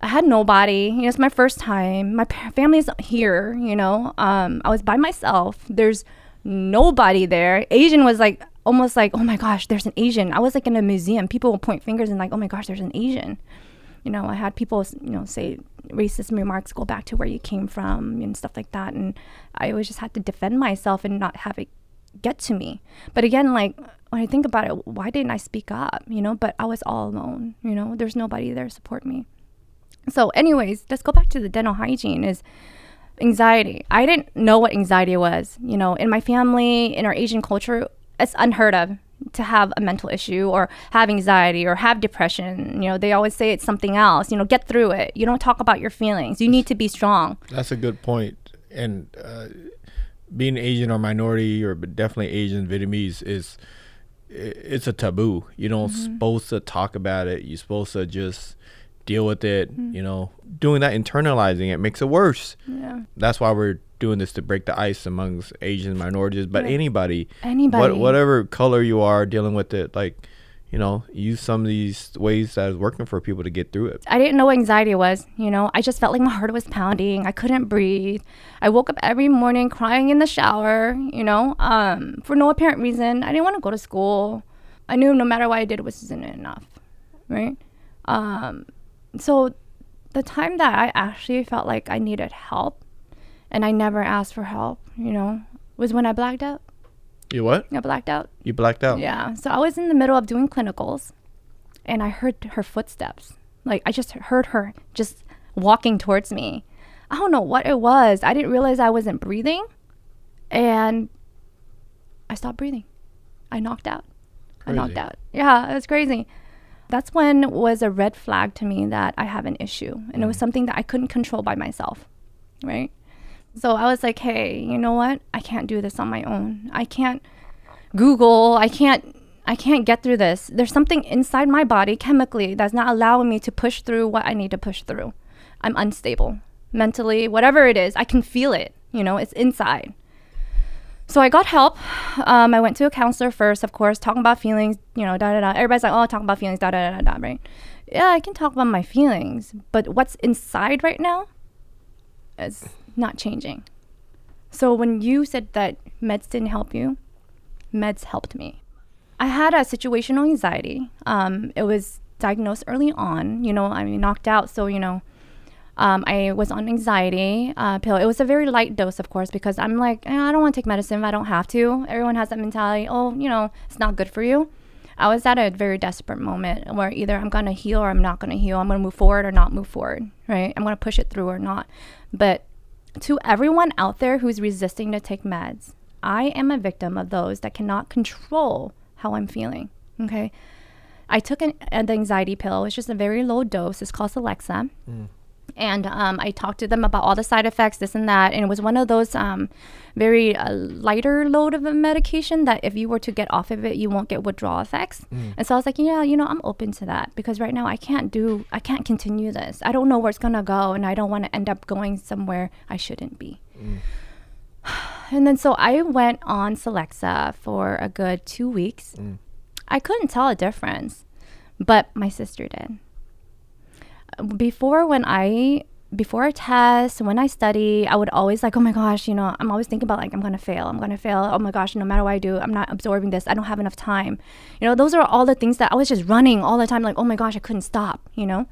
I had nobody. You know, it's my first time. My pa- family's here. You know, um, I was by myself. There's nobody there. Asian was like almost like, oh my gosh, there's an Asian. I was like in a museum. People will point fingers and like, oh my gosh, there's an Asian. You know, I had people, you know, say racist remarks, go back to where you came from and stuff like that. And I always just had to defend myself and not have it get to me. But again, like when I think about it, why didn't I speak up? You know, but I was all alone. You know, there's nobody there to support me. So, anyways, let's go back to the dental hygiene is anxiety. I didn't know what anxiety was. You know, in my family, in our Asian culture, it's unheard of to have a mental issue or have anxiety or have depression. You know, they always say it's something else. You know, get through it. You don't talk about your feelings. You need to be strong. That's a good point. And uh, being Asian or minority or definitely Asian Vietnamese is it's a taboo. You don't mm-hmm. supposed to talk about it. You're supposed to just deal with it. Mm-hmm. You know, doing that internalizing it makes it worse. Yeah. That's why we're doing this to break the ice amongst Asian minorities, but Yeah. anybody, Anybody. what, whatever color you are dealing with it, like you know, use some of these ways that is working for people to get through it. I didn't know what anxiety was. You know, I just felt like my heart was pounding. I couldn't breathe. I woke up every morning crying in the shower, you know, um, for no apparent reason. I didn't want to go to school. I knew no matter what I did wasn't enough, right? Um, so the time that I actually felt like I needed help and I never asked for help, you know, was when I blacked out. You what? I blacked out. You blacked out? Yeah. So I was in the middle of doing clinicals and I heard her footsteps. Like I just heard her just walking towards me. I don't know what it was. I didn't realize I wasn't breathing and I stopped breathing. I knocked out. I knocked out. Yeah, it was crazy. That's when was a red flag to me that I have an issue and it was mm. something that I couldn't control by myself. Right? So I was like, hey, you know what? I can't do this on my own. I can't Google. I can't I can't get through this. There's something inside my body chemically that's not allowing me to push through what I need to push through. I'm unstable mentally, whatever it is. I can feel it. You know, it's inside. So I got help. Um, I went to a counselor first, of course, talking about feelings. You know, da da da. Everybody's like, "Oh, talk about feelings, da da da da." Right? Yeah, I can talk about my feelings, but what's inside right now is not changing. So when you said that meds didn't help you, meds helped me. I had a situational anxiety. Um, it was diagnosed early on. You know, I mean, knocked out. So, you know, um, I was on anxiety uh, pill. It was a very light dose, of course, because I'm like, eh, I don't want to take medicine if I don't have to. Everyone has that mentality. Oh, you know, it's not good for you. I was at a very desperate moment where either I'm going to heal or I'm not going to heal. I'm going to move forward or not move forward, right? I'm going to push it through or not. But to everyone out there who's resisting to take meds, I am a victim of those that cannot control how I'm feeling. Okay. I took an, an anxiety pill. It's just a very low dose. It's called Celexa. Mm. And um, I talked to them about all the side effects, this and that. And it was one of those um, very uh, lighter load of a medication that if you were to get off of it, you won't get withdrawal effects. And so I was like, yeah, you know, I'm open to that because right now I can't do, I can't continue this. I don't know where it's going to go. And I don't want to end up going somewhere I shouldn't be. And then so I went on Celexa for a good two weeks. I couldn't tell a difference, but my sister did. Before when I before a test, when I study, I would always like, oh my gosh, you know, I'm always thinking about like I'm gonna fail, I'm gonna fail. Oh my gosh, no matter what I do, I'm not absorbing this. I don't have enough time. You know, those are all the things that I was just running all the time. Like, oh my gosh, I couldn't stop. You know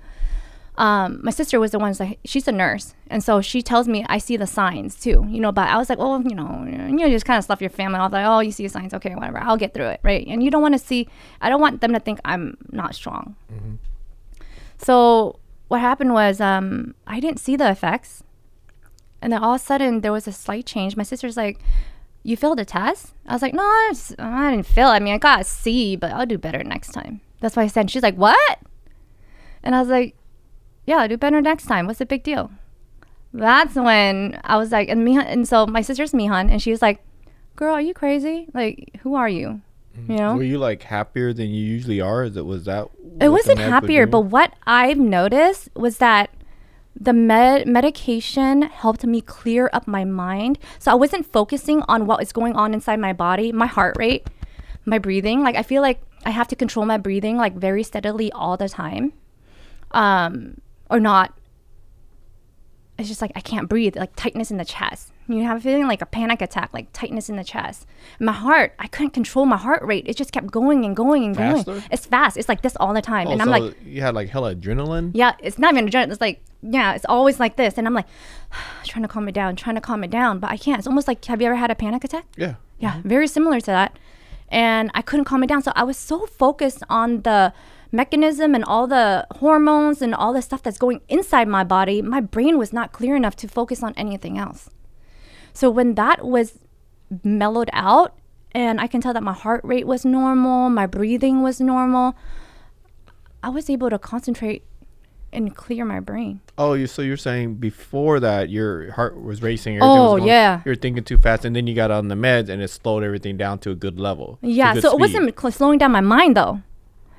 um, my sister was the one like she's a nurse and so she tells me i see the signs too you know but i was like oh, you know you just kind of stuff your family i was like oh you see the signs okay whatever i'll get through it right and you don't want to see i don't want them to think i'm not strong so what happened was um, i didn't see the effects and then all of a sudden there was a slight change my sister's like you failed a test i was like no I, just- I didn't fail i mean i got a c but i'll do better next time that's why i said she's like what and i was like yeah, I'll do better next time. What's the big deal? That's when I was like, and Mihan, and so my sister's Mihan, and she was like, "Girl, are you crazy? Like, who are you? You know?" Were you like happier than you usually are? It was that? it wasn't happier, but what I've noticed was that the med- medication helped me clear up my mind. So I wasn't focusing on what is going on inside my body, my heart rate, my breathing. Like I feel like I have to control my breathing like very steadily all the time. Um or not it's just like I can't breathe, like tightness in the chest. You have a feeling like a panic attack, like tightness in the chest. My heart, I couldn't control my heart rate. It just kept going and going and going. It's fast. It's like this all the time. Oh, and I'm so like, you had like hella adrenaline. yeah, it's not even adrenaline. It's like, yeah, it's always like this. And I'm like, trying to calm it down, trying to calm it down, but I can't. It's almost like, have you ever had a panic attack? Yeah. Yeah, mm-hmm. very similar to that. And I couldn't calm it down. So I was so focused on the mechanism and all the hormones and all the stuff that's going inside my body, my brain was not clear enough to focus on anything else. So when that was mellowed out and I can tell that my heart rate was normal, my breathing was normal, I was able to concentrate and clear my brain. Oh, you so you're saying before that your heart was racing? was Oh, going- yeah. You're thinking too fast, and then you got on the meds, and it slowed everything down to a good level. Yeah, so it wasn't cl- slowing down my mind though.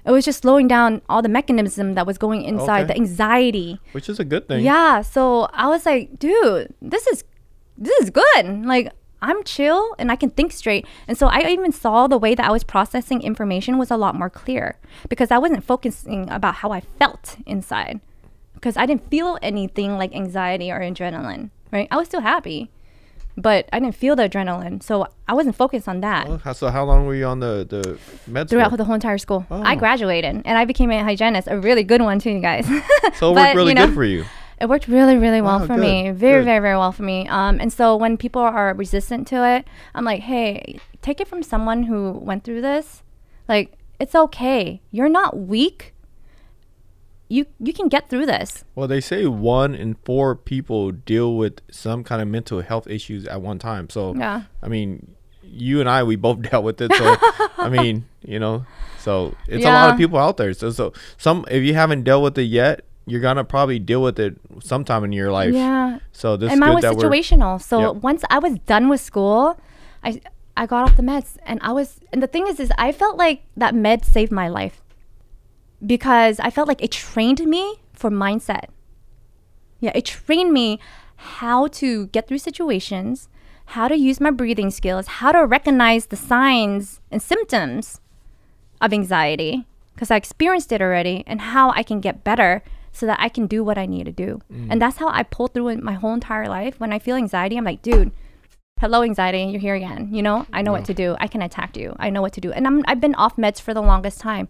It was just slowing down all the mechanism that was going inside, Okay. the anxiety. which is a good thing. Yeah, so I was like, dude, this is this is good. Like I'm chill and I can think straight. And so I even saw the way that I was processing information was a lot more clear because I wasn't focusing about how I felt inside. Because I didn't feel anything like anxiety or adrenaline, right? I was still happy, but I didn't feel the adrenaline. So I wasn't focused on that. Well, so how long were you on the the meds Throughout for? the whole entire school, I Oh. graduated and I became a hygienist, a really good one too, you guys. So it worked really you know, good for you. It worked really, really well Wow, for good, me. Very, good. very, very well for me. Um, and so when people are resistant to it, I'm like, hey, take it from someone who went through this. Like, it's okay. You're not weak. You you can get through this. Well, they say one in four people deal with some kind of mental health issues at one time. So, Yeah. I mean, you and I, we both dealt with it. So, I mean, you know, so it's a lot of people out there. So, so some, if you haven't dealt with it yet, you're gonna probably deal with it sometime in your life. Yeah. So this and mine was situational. So Yep. once I was done with school, I I got off the meds, and I was. And the thing is, is I felt like that med saved my life because I felt like it trained me for mindset. Yeah, it trained me how to get through situations, how to use my breathing skills, how to recognize the signs and symptoms of anxiety because I experienced it already, and how I can get better so that I can do what I need to do. And mm. that's how I pulled through it my whole entire life. When I feel anxiety, I'm like, dude, hello anxiety, you're here again. You know, I know what to do. I can attack you. I know what to do. And I'm I've been off meds for the longest time.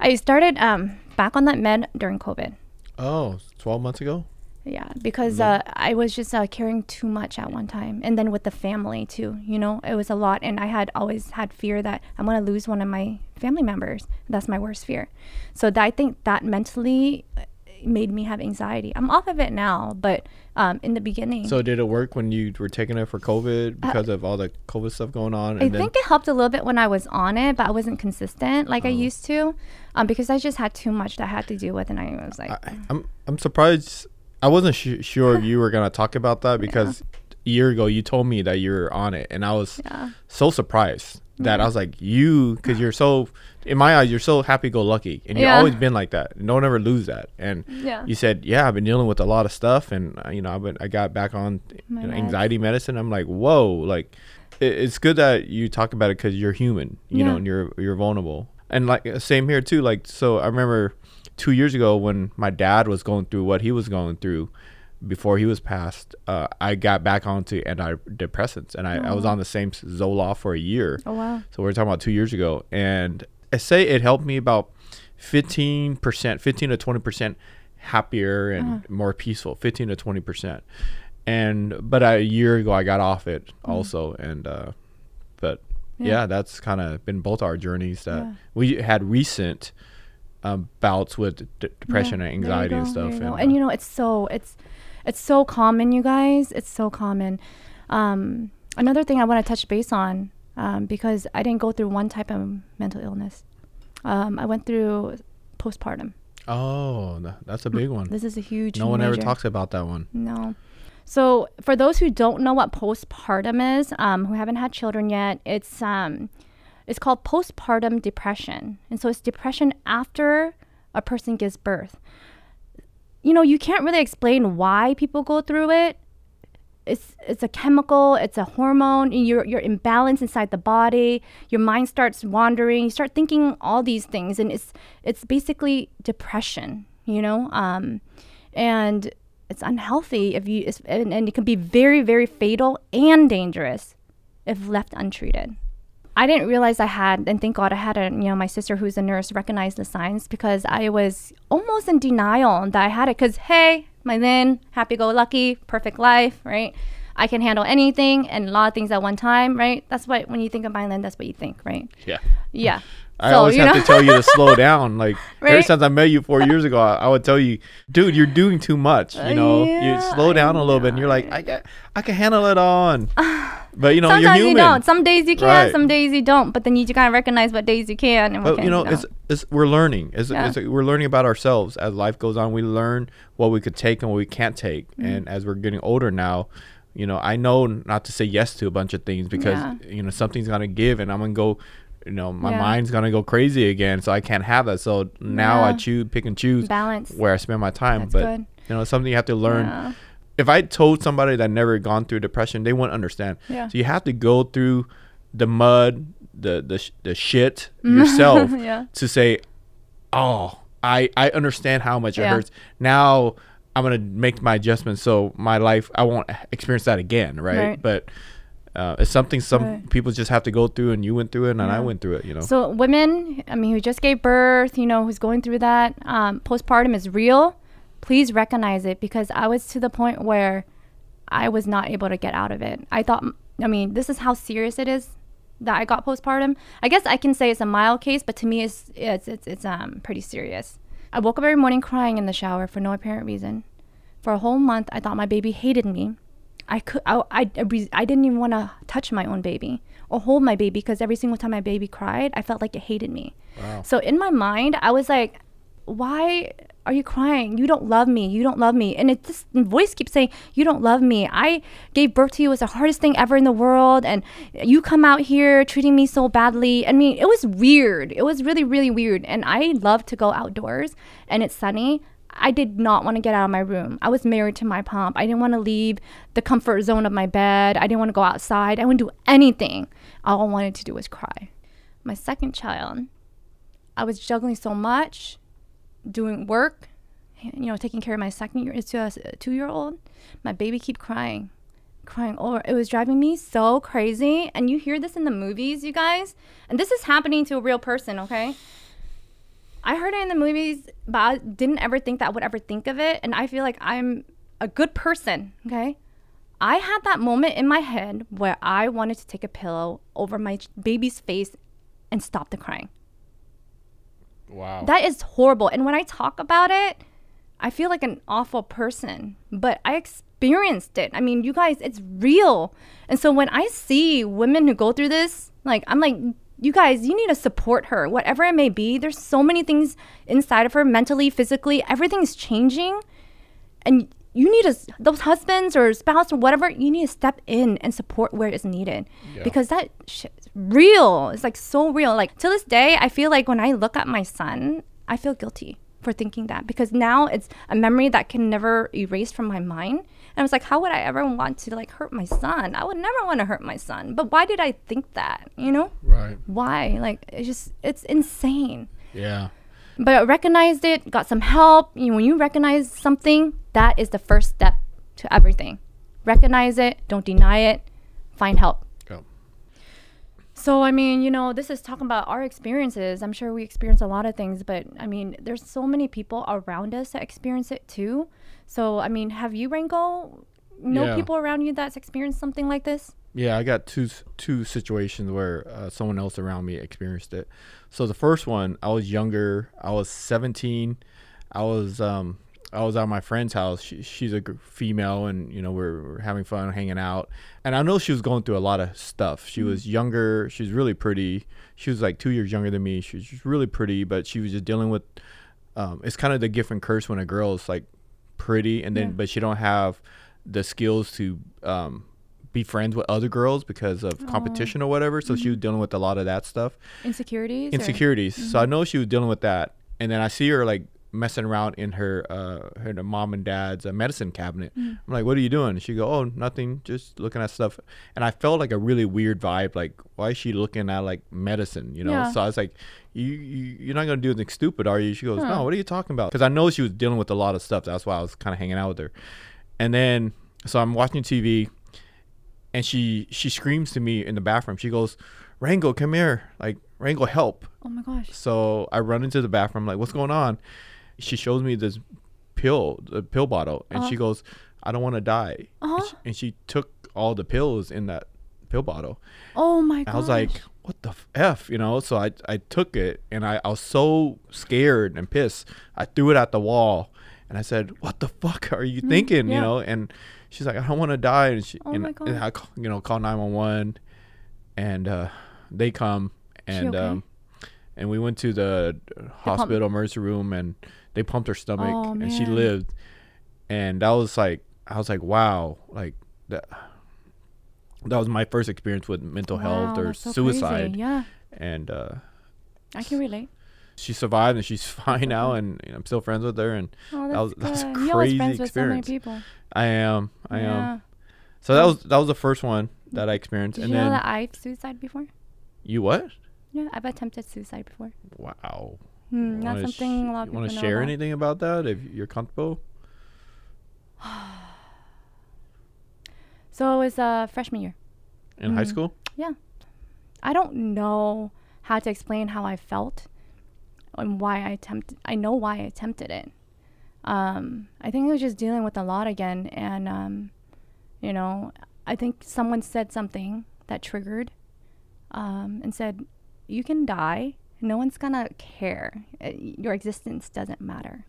I started um, back on that med during COVID. oh 12 months ago. Yeah, because uh, I was just uh, carrying too much at one time, and then with the family too. You know, it was a lot, and I had always had fear that I'm gonna lose one of my family members. That's my worst fear. So that, I think that mentally uh, made me have anxiety. I'm off of it now, but um, in the beginning, So did it work when you were taking it for COVID because of all the COVID stuff going on? Uh, I think it helped a little bit when I was on it, but I wasn't consistent like I Oh. used to, um, because I just had too much that I had to deal with, and I was like, I, I'm I'm surprised. I wasn't su- sure you were gonna talk about that because a year ago you told me that you were on it, and I was yeah, so surprised that I was like you because you're so in my eyes you're so happy go lucky and you've Yeah. always been like that. Don't ever lose that. And yeah, you said yeah I've been dealing with a lot of stuff and uh, you know I've been I got back on you know, anxiety medicine. I'm like whoa like it, it's good that you talk about it because you're human you know and you're you're vulnerable and like same here too like so I remember two years ago when my dad was going through what he was going through before he was passed, uh, I got back onto antidepressants, and I, I was Oh. on the same Zoloft for a year. oh wow, So we're talking about two years ago, and I say it helped me about fifteen percent, fifteen to twenty percent happier and Uh-huh. more peaceful, fifteen to twenty percent. And but a year ago, I got off it Mm. also, and uh, but Yeah. that's kind of been both our journeys that we had recent um, bouts with d- depression and anxiety and go, stuff. you. And, And uh, you know, it's so it's it's so common, you guys. It's so common. Um, another thing I want to touch base on um, because I didn't go through one type of mental illness. Um, I went through postpartum. oh, that's a big one. This is a huge. No one ever talks about that one. No. So, for those who don't know what postpartum is, um, who haven't had children yet, it's um, it's called postpartum depression, and so it's depression after a person gives birth. You know, you can't really explain why people go through it. It's it's a chemical, it's a hormone. and You're you're imbalanced inside the body. Your mind starts wandering. You start thinking all these things, and it's it's basically depression. You know, um, and it's unhealthy if you and, and it can be very very fatal and dangerous if left untreated. I didn't realize i had and thank god i had a you know my sister who's a nurse recognized the signs because i was almost in denial that i had it because hey my then happy-go-lucky perfect life right? I can handle anything and a lot of things at one time right? That's what when you think of Mylin that's what you think right? Yeah. yeah I So, always have know? to tell you to slow down. Like ever Right? since I met you four years ago, I, I would tell you, dude, you're doing too much. You know, Yeah, you slow down a little bit, and you're like. I can, I can handle it on. But you know, Sometimes you're you don't. Some days you can, Right. some days you don't. But then you kind of recognize what days you can and what But you know, you it's, it's we're learning. It's, Yeah. it's we're learning about ourselves as life goes on. We learn what we could take and what we can't take. Mm-hmm. And as we're getting older now, you know, I know not to say yes to a bunch of things because Yeah. you know something's gonna give, and I'm gonna go. You know, my Yeah. mind's gonna go crazy again, so I can't have that. So now I choose, pick and choose balance. where I spend my time. That's but good. you know, it's something you have to learn. Yeah. If I told somebody that never gone through depression, they wouldn't understand. Yeah. So you have to go through the mud, the the sh- the shit yourself Yeah. to say, "Oh, I I understand how much it hurts." Now I'm gonna make my adjustments so my life I won't experience that again, right? Right. But uh, it's something some Right. people just have to go through, and you went through it, and I went through it. You know. So women, I mean, who just gave birth, you know, who's going through that, um, postpartum is real. Please recognize it because I was to the point where I was not able to get out of it. I thought, I mean, this is how serious it is that I got postpartum. I guess I can say it's a mild case, but to me, it's it's it's, it's um pretty serious. I woke up every morning crying in the shower for no apparent reason. For a whole month, I thought my baby hated me. I could I I, I, didn't even want to touch my own baby or hold my baby because every single time my baby cried, I felt like it hated me. Wow. So in my mind, I was like, why are you crying? You don't love me. You don't love me. And it this voice keeps saying, You don't love me. I gave birth to you. It was the hardest thing ever in the world. And you come out here treating me so badly. I mean, it was weird. It was really, really weird. And I love to go outdoors and it's sunny. I did not want to get out of my room. I was married to my pump. I didn't want to leave the comfort zone of my bed. I didn't want to go outside. I wouldn't do anything. All I wanted to do was cry. My second child, I was juggling so much, doing work, you know, taking care of my second year, two uh, year old. My baby keep crying, crying over. It was driving me so crazy. And you hear this in the movies, you guys. And this is happening to a real person, okay? I heard it in the movies, but I didn't ever think that I would ever think of it. And I feel like I'm a good person, okay? I had that moment in my head where I wanted to take a pillow over my baby's face and stop the crying. wow. That is horrible. And when I talk about it, I feel like an awful person, but I experienced it. I mean, you guys, it's real. And so when I see women who go through this, like, I'm like, you guys, you need to support her, whatever it may be. There's so many things inside of her, mentally, physically, everything's changing. And you need to, those husbands or spouse or whatever, you need to step in and support where it's needed Yeah. because that shit is real. It's like so real. Like to this day, I feel like when I look at my son, I feel guilty for thinking that because now it's a memory that can never erase from my mind. And I was like, how would I ever want to like hurt my son? I would never want to hurt my son. But why did I think that? You know? right. Why? Like it's just it's insane Yeah. but I recognized it, got some help. You know, when you recognize something, that is the first step to everything. Recognize it, don't deny it, find help. Go. So, I mean, you know, this is talking about our experiences. I'm sure we experience a lot of things, but I mean, there's so many people around us that experience it too. So, I mean, have you, Rango, know Yeah. people around you that's experienced something like this? Yeah, I got two two situations where uh, someone else around me experienced it. So the first one, I was younger. I was 17. I was um I was at my friend's house. She, she's a female, and you know we're, we're having fun, hanging out. And I know she was going through a lot of stuff. She was younger. She was really pretty. She was like two years younger than me. She was really pretty, but she was just dealing with. Um, it's kind of the gift and curse when a girl is like pretty, and then Yeah. but she don't have the skills to um, be friends with other girls because of competition or whatever. So she was dealing with a lot of that stuff Insecurities? or- insecurities. So I know she was dealing with that, and then I see her like messing around in her uh her mom and dad's uh, medicine cabinet. I'm like, "What are you doing?" She go, "Oh, nothing, just looking at stuff." And I felt like a really weird vibe. Like, why is she looking at like medicine? You know? Yeah. So I was like, "You, you you're not gonna do anything stupid, are you?" She goes, Huh. "No, what are you talking about?" Because I know she was dealing with a lot of stuff. That's why I was kind of hanging out with her. And then so I'm watching TV, and she she screams to me in the bathroom. She goes, "Rango, come here! Like Rango, help!" Oh my gosh. So I run into the bathroom, like, what's going on? She shows me this pill, the pill bottle, and she Uh-huh. goes, I don't want to die. And, Uh-huh. she, and she took all the pills in that pill bottle. Oh my And. I was like, what the f, you know? So I I took it and I, I was so scared and pissed. I threw it at the wall and I said, "What the fuck are you thinking?" Mm, yeah. You know, and she's like, "I don't want to die." And she Oh and, and I you know call nine one one, and uh, they come and okay? um, and we went to the hospital emergency room and they pumped her stomach Oh, and she lived, and that was like I was like, wow, like that. That was my first experience with mental health or so crazy. suicide, Yeah, and uh, I can relate. she survived and she's fine now, and you know, I'm still friends with her, and Oh, That was- that was a. Crazy friends with so many people. I am, I am. So that was that was the first one that I experienced, Did and you know then that I've suicide before? you what? Yeah, I've attempted suicide before. Wow. Hmm, not Wanna sh- something a lot of people want to share about. anything about that if you're comfortable? So it was uh, freshman year. In high school. Yeah, I don't know how to explain how I felt and why I attempted. I know why I attempted it. Um, I think I was just dealing with a lot again, and um, you know, I think someone said something that triggered, um, and said, "You can die. No one's gonna care. Uh, Your existence doesn't matter."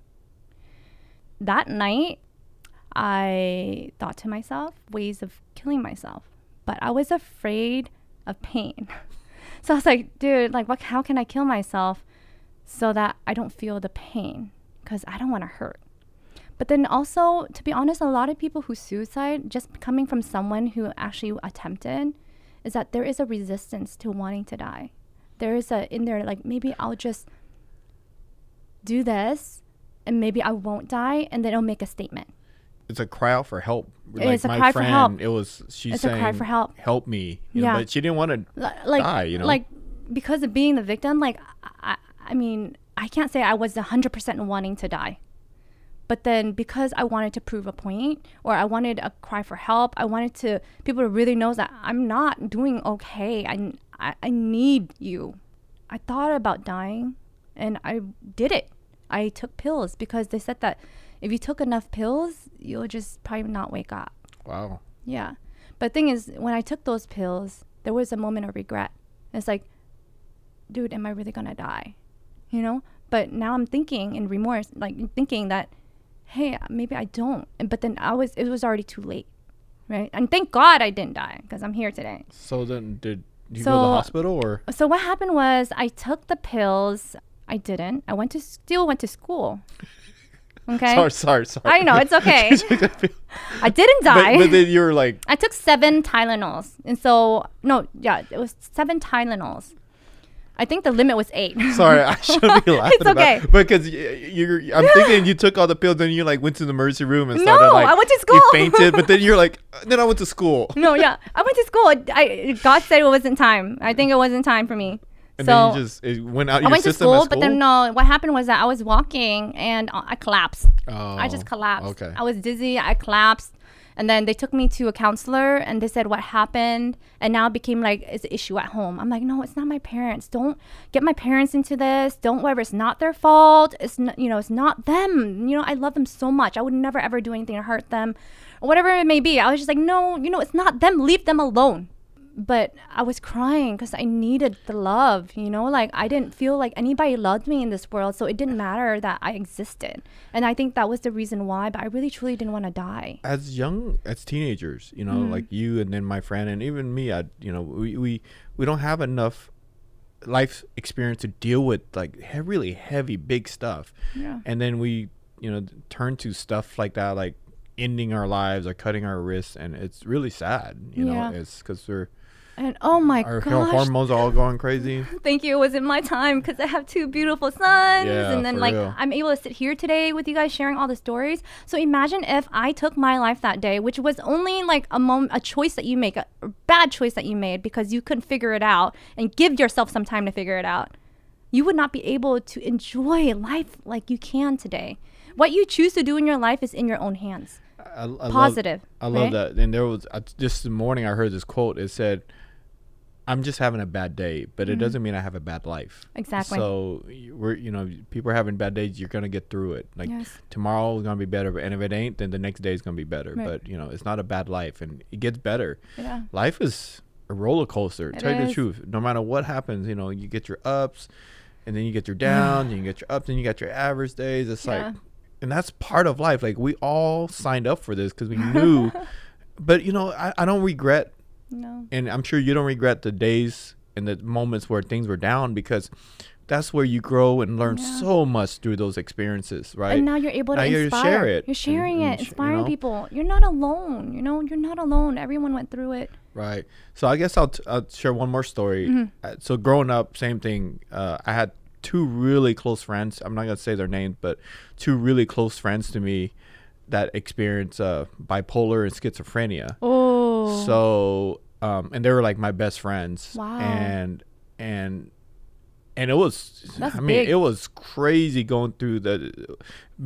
That night, I thought to myself ways of killing myself, but I was afraid of pain. So I was like, dude, like what how can I kill myself so that I don't feel the pain cuz I don't want to hurt. But then also, to be honest, a lot of people who suicide just coming from someone who actually attempted is that there is a resistance to wanting to die. There is a in there like maybe I'll just do this and maybe I won't die and then it'll make a statement. It's a cry out for help. It's a my cry for friend, help. It was she's It's a saying, cry for help. Help me. You know, Yeah. but she didn't want to. Li- like die, you know? like because of being the victim like I, I mean i can't say i was 100% wanting to die but then because i wanted to prove a point or i wanted a cry for help i wanted to people to really know that i'm not doing okay i, I, I need you i thought about dying and i did it i took pills because they said that if you took enough pills you'll just probably not wake up Wow. yeah. But the thing is, when I took those pills, there was a moment of regret. It's like, dude, am I really gonna die? You know? But now I'm thinking in remorse, like thinking that, hey, maybe I don't. And but then I was, it was already too late, right? And thank God I didn't die because I'm here today. So then, did you go to the So- hospital or? So what happened was I took the pills. I didn't. I went to still went to school. Okay. Sorry, sorry, sorry. I know it's okay. I didn't die. but then you were like, I took seven Tylenols, and so no, yeah, it was seven Tylenols. I think the limit was eight. sorry, I shouldn't be laughing It's okay. about because y- you're. I'm thinking you took all the pills, then you like went to the emergency room and No, started like I went to school. You fainted, but then you're like, "Uh, then I went to school. no, yeah, I went to school. I God said it wasn't time. I think it wasn't time for me. And so then you just it went out I your went to system at school, but then no. What happened was that I was walking and I collapsed. Oh, I just collapsed. Okay. I was dizzy. I collapsed. And then they took me to a counselor and they said what happened. And now it became like it's an issue at home. I'm like, no, it's not my parents. Don't get my parents into this. Don't whatever. It's not their fault. It's not, you know, it's not them. You know, I love them so much. I would never ever do anything to hurt them or whatever it may be. I was just like, no, you know, it's not them. Leave them alone but I was crying because I needed the love, you know, like I didn't feel like anybody loved me in this world, so it didn't matter that I existed. And I think that was the reason why, but I really truly didn't want to die. as young as teenagers, you know, Mm-hmm. like you and then my friend and even me, I, you know, we, we we don't have enough life experience to deal with like he- really heavy, big stuff, Yeah. and then we, you know, turn to stuff like that, like ending our lives or cutting our wrists, and it's really sad, you Yeah. know, it's because we're And oh my our gosh, hormones are all going crazy. thank you. It wasn't my time because I have two beautiful sons, Yeah, and then like real. I'm able to sit here today with you guys sharing all the stories. So imagine if I took my life that day, which was only like a moment, a choice that you make, a, bad choice that you made because you couldn't figure it out, and give yourself some time to figure it out. You would not be able to enjoy life like you can today. What you choose to do in your life is in your own hands. I, I love- Positive, I love right? that. And there was uh, just this morning I heard this quote. It said, "I'm just having a bad day, but it doesn't mean I have a bad life." Mm-hmm. Exactly. So we're you know people are having bad days. You're gonna get through it. Like Yes. tomorrow is gonna be better, and if it ain't, then the next day is gonna be better. Right. But you know it's not a bad life, and it gets better. Yeah. Life is a roller coaster. It tell you the truth. No matter what happens, you know, you get your ups, and then you get your downs, and you get your ups, and you got your average days. It's Yeah. like, and that's part of life. Like we all signed up for this because we knew. but you know, I, I don't regret, No. and I'm sure you don't regret the days and the moments where things were down because. That's where you grow and learn Yeah. so much through those experiences, right? And now you're able to Now inspire. share it You're sharing and- it, and sh- you inspiring know? people. You're not alone. You know, you're not alone. Everyone went through it. Right. So I guess I'll, t- I'll share one more story. Mm-hmm. Uh, so growing up, same thing. Uh, I had two really close friends. I'm not gonna say their names, but two really close friends to me that experience uh, bipolar and schizophrenia. Oh. So um, and they were like my best friends. Wow. And and and it was That's I mean big. it was crazy going through the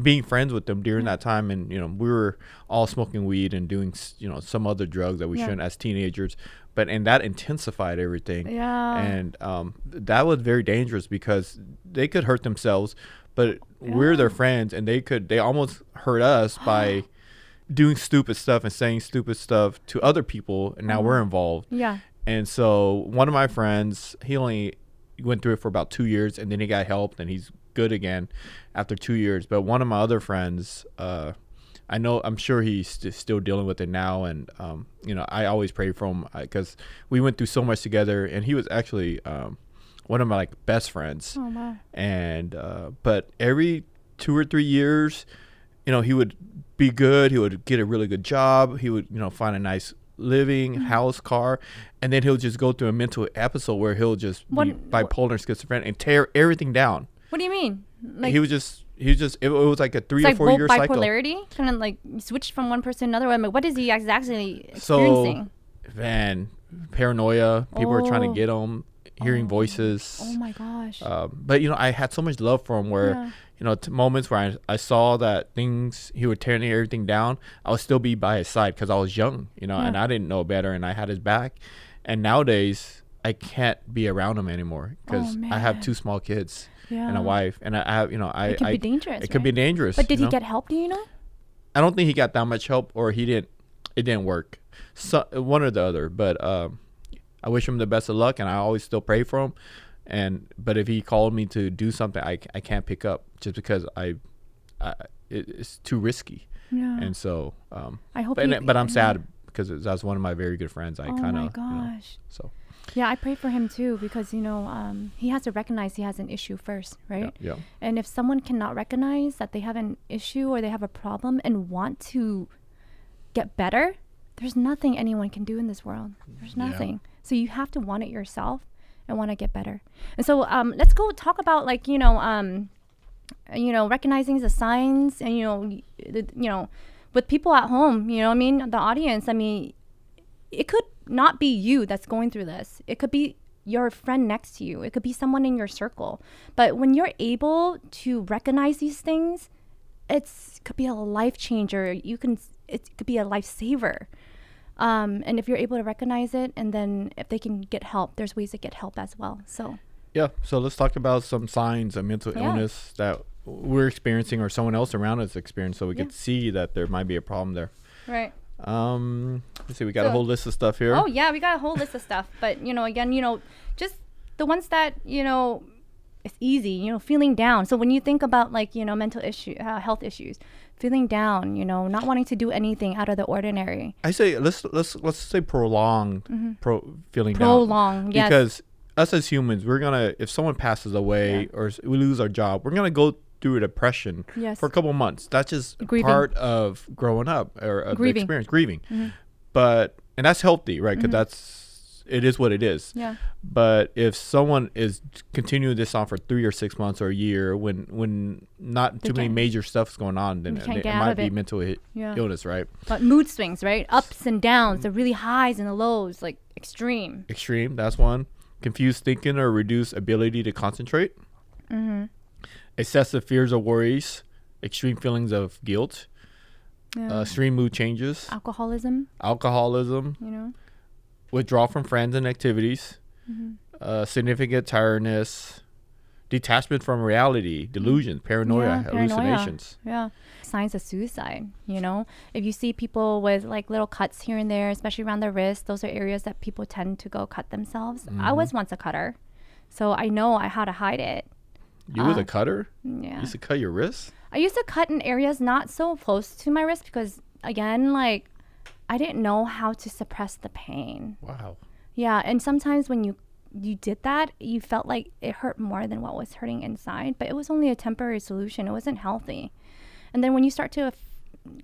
being friends with them during that time and you know we were all smoking weed and doing you know some other drugs that we Yeah. shouldn't as teenagers but and that intensified everything Yeah. and um, that was very dangerous because they could hurt themselves but we're their friends and they could they almost hurt us by doing stupid stuff and saying stupid stuff to other people and now we're Uh-huh. involved yeah. and so one of my friends he only went through it for about two years and then he got help and he's good again after two years but one of my other friends uh I know I'm sure he's st- still dealing with it now, and um, you know I always pray for him because we went through so much together, and he was actually um, one of my like best friends Oh wow. and uh, but every two or three years you know he would be good he would get a really good job he would you know find a nice living Mm-hmm. house car and then he'll just go through a mental episode where he'll just be bipolar and schizophrenic and tear everything down What do you mean? Like he was just he was just it, was like a three it's or like four year cycle bipolarity, kind of like switched from one person to another. I'm like, what is he exactly so experiencing? man paranoia people are trying Oh. to get him hearing Oh. voices oh my gosh. Um, but you know, I had so much love for him where, Yeah. you know, t- moments where I, I saw that things he would tear everything down, I would still be by his side because I was young, you know, and I didn't know better, and I had his back. And nowadays, I can't be around him anymore because Oh, I have two small kids yeah. and a wife, and I have, you know, I It could I, be dangerous. it could be dangerous. But did he know? get help? Do you know? I don't think he got that much help, or he didn't. It didn't work. So one or the other. But um, I wish him the best of luck, and I always still pray for him. And but if he called me to do something, I, I can't pick up just because I, I it, it's too risky. Yeah. And so, um, I hope. but, he, but I'm yeah. sad because it- that's one of my very good friends. I oh kind my of gosh. so Yeah, I pray for him too because you know um, he has to recognize he has an issue first, right? yeah, yeah. And if someone cannot recognize that they have an issue or they have a problem and want to get better, there's nothing anyone can do in this world. There's Yeah. So you have to want it yourself and want to get better. And so um, let's go talk about like you know um, you know recognizing the signs and you know the, you know with people at home. You know, I mean the audience. I mean, it could not be you that's going through this. It could be your friend next to you. It could be someone in your circle. But when you're able to recognize these things, it's could be a life changer. You can it could be a lifesaver. Um, and if you're able to recognize it, and then if they can get help, there's ways to get help as well. So Yeah. So let's talk about some signs of mental Yeah. illness that we're experiencing or someone else around us experience, so we Yeah. can see that there might be a problem there. right. Um, let's see. We got a whole list of stuff here. Oh yeah, we got a whole list of stuff. But you know, again, you know, just the ones that you know, it's easy. You know, feeling down. So when you think about like you know mental issue, uh, health issues, feeling down. You know, not wanting to do anything out of the ordinary. I say let's let's let's say prolonged pro feeling down Mm-hmm. Yes. because us as humans, we're gonna if someone passes away Yeah. or we lose our job, we're gonna go through a depression Yes. for a couple months. That's just Grieving. part of growing up or of the Grieving. experience, grieving. Mhm. But and that's healthy, right? Because Mhm. that's it is what it is. yeah. But if someone is continuing this on for three or six months or a year, when when not They too many major stuff's going on, then it, it might be it. mental i- Yeah. illness, right? But mood swings, right? Ups and downs, the really highs and the lows, like extreme. Extreme, that's one. Confused thinking or reduced ability to concentrate. Mm-hmm. Excessive fears or worries. Extreme feelings of guilt. Yeah. Uh, extreme mood changes. Alcoholism, Alcoholism. you know. Withdrawal from friends and activities. Mm-hmm. Uh, significant tiredness. detachment from reality, delusions, paranoia, Yeah, paranoia. hallucinations. Yeah. Signs of suicide, you know? If you see people with like little cuts here and there, especially around the wrist, those are areas that people tend to go cut themselves. I Mm-hmm. was once a cutter. So I know I how to hide it. You Uh, a cutter? Yeah. You used to cut your wrists? I used to cut in areas not so close to my wrist because again, like I didn't know how to suppress the pain. Wow. Yeah, and sometimes when you you did that, you felt like it hurt more than what was hurting inside, but it was only a temporary solution. It wasn't healthy. And then when you start to f-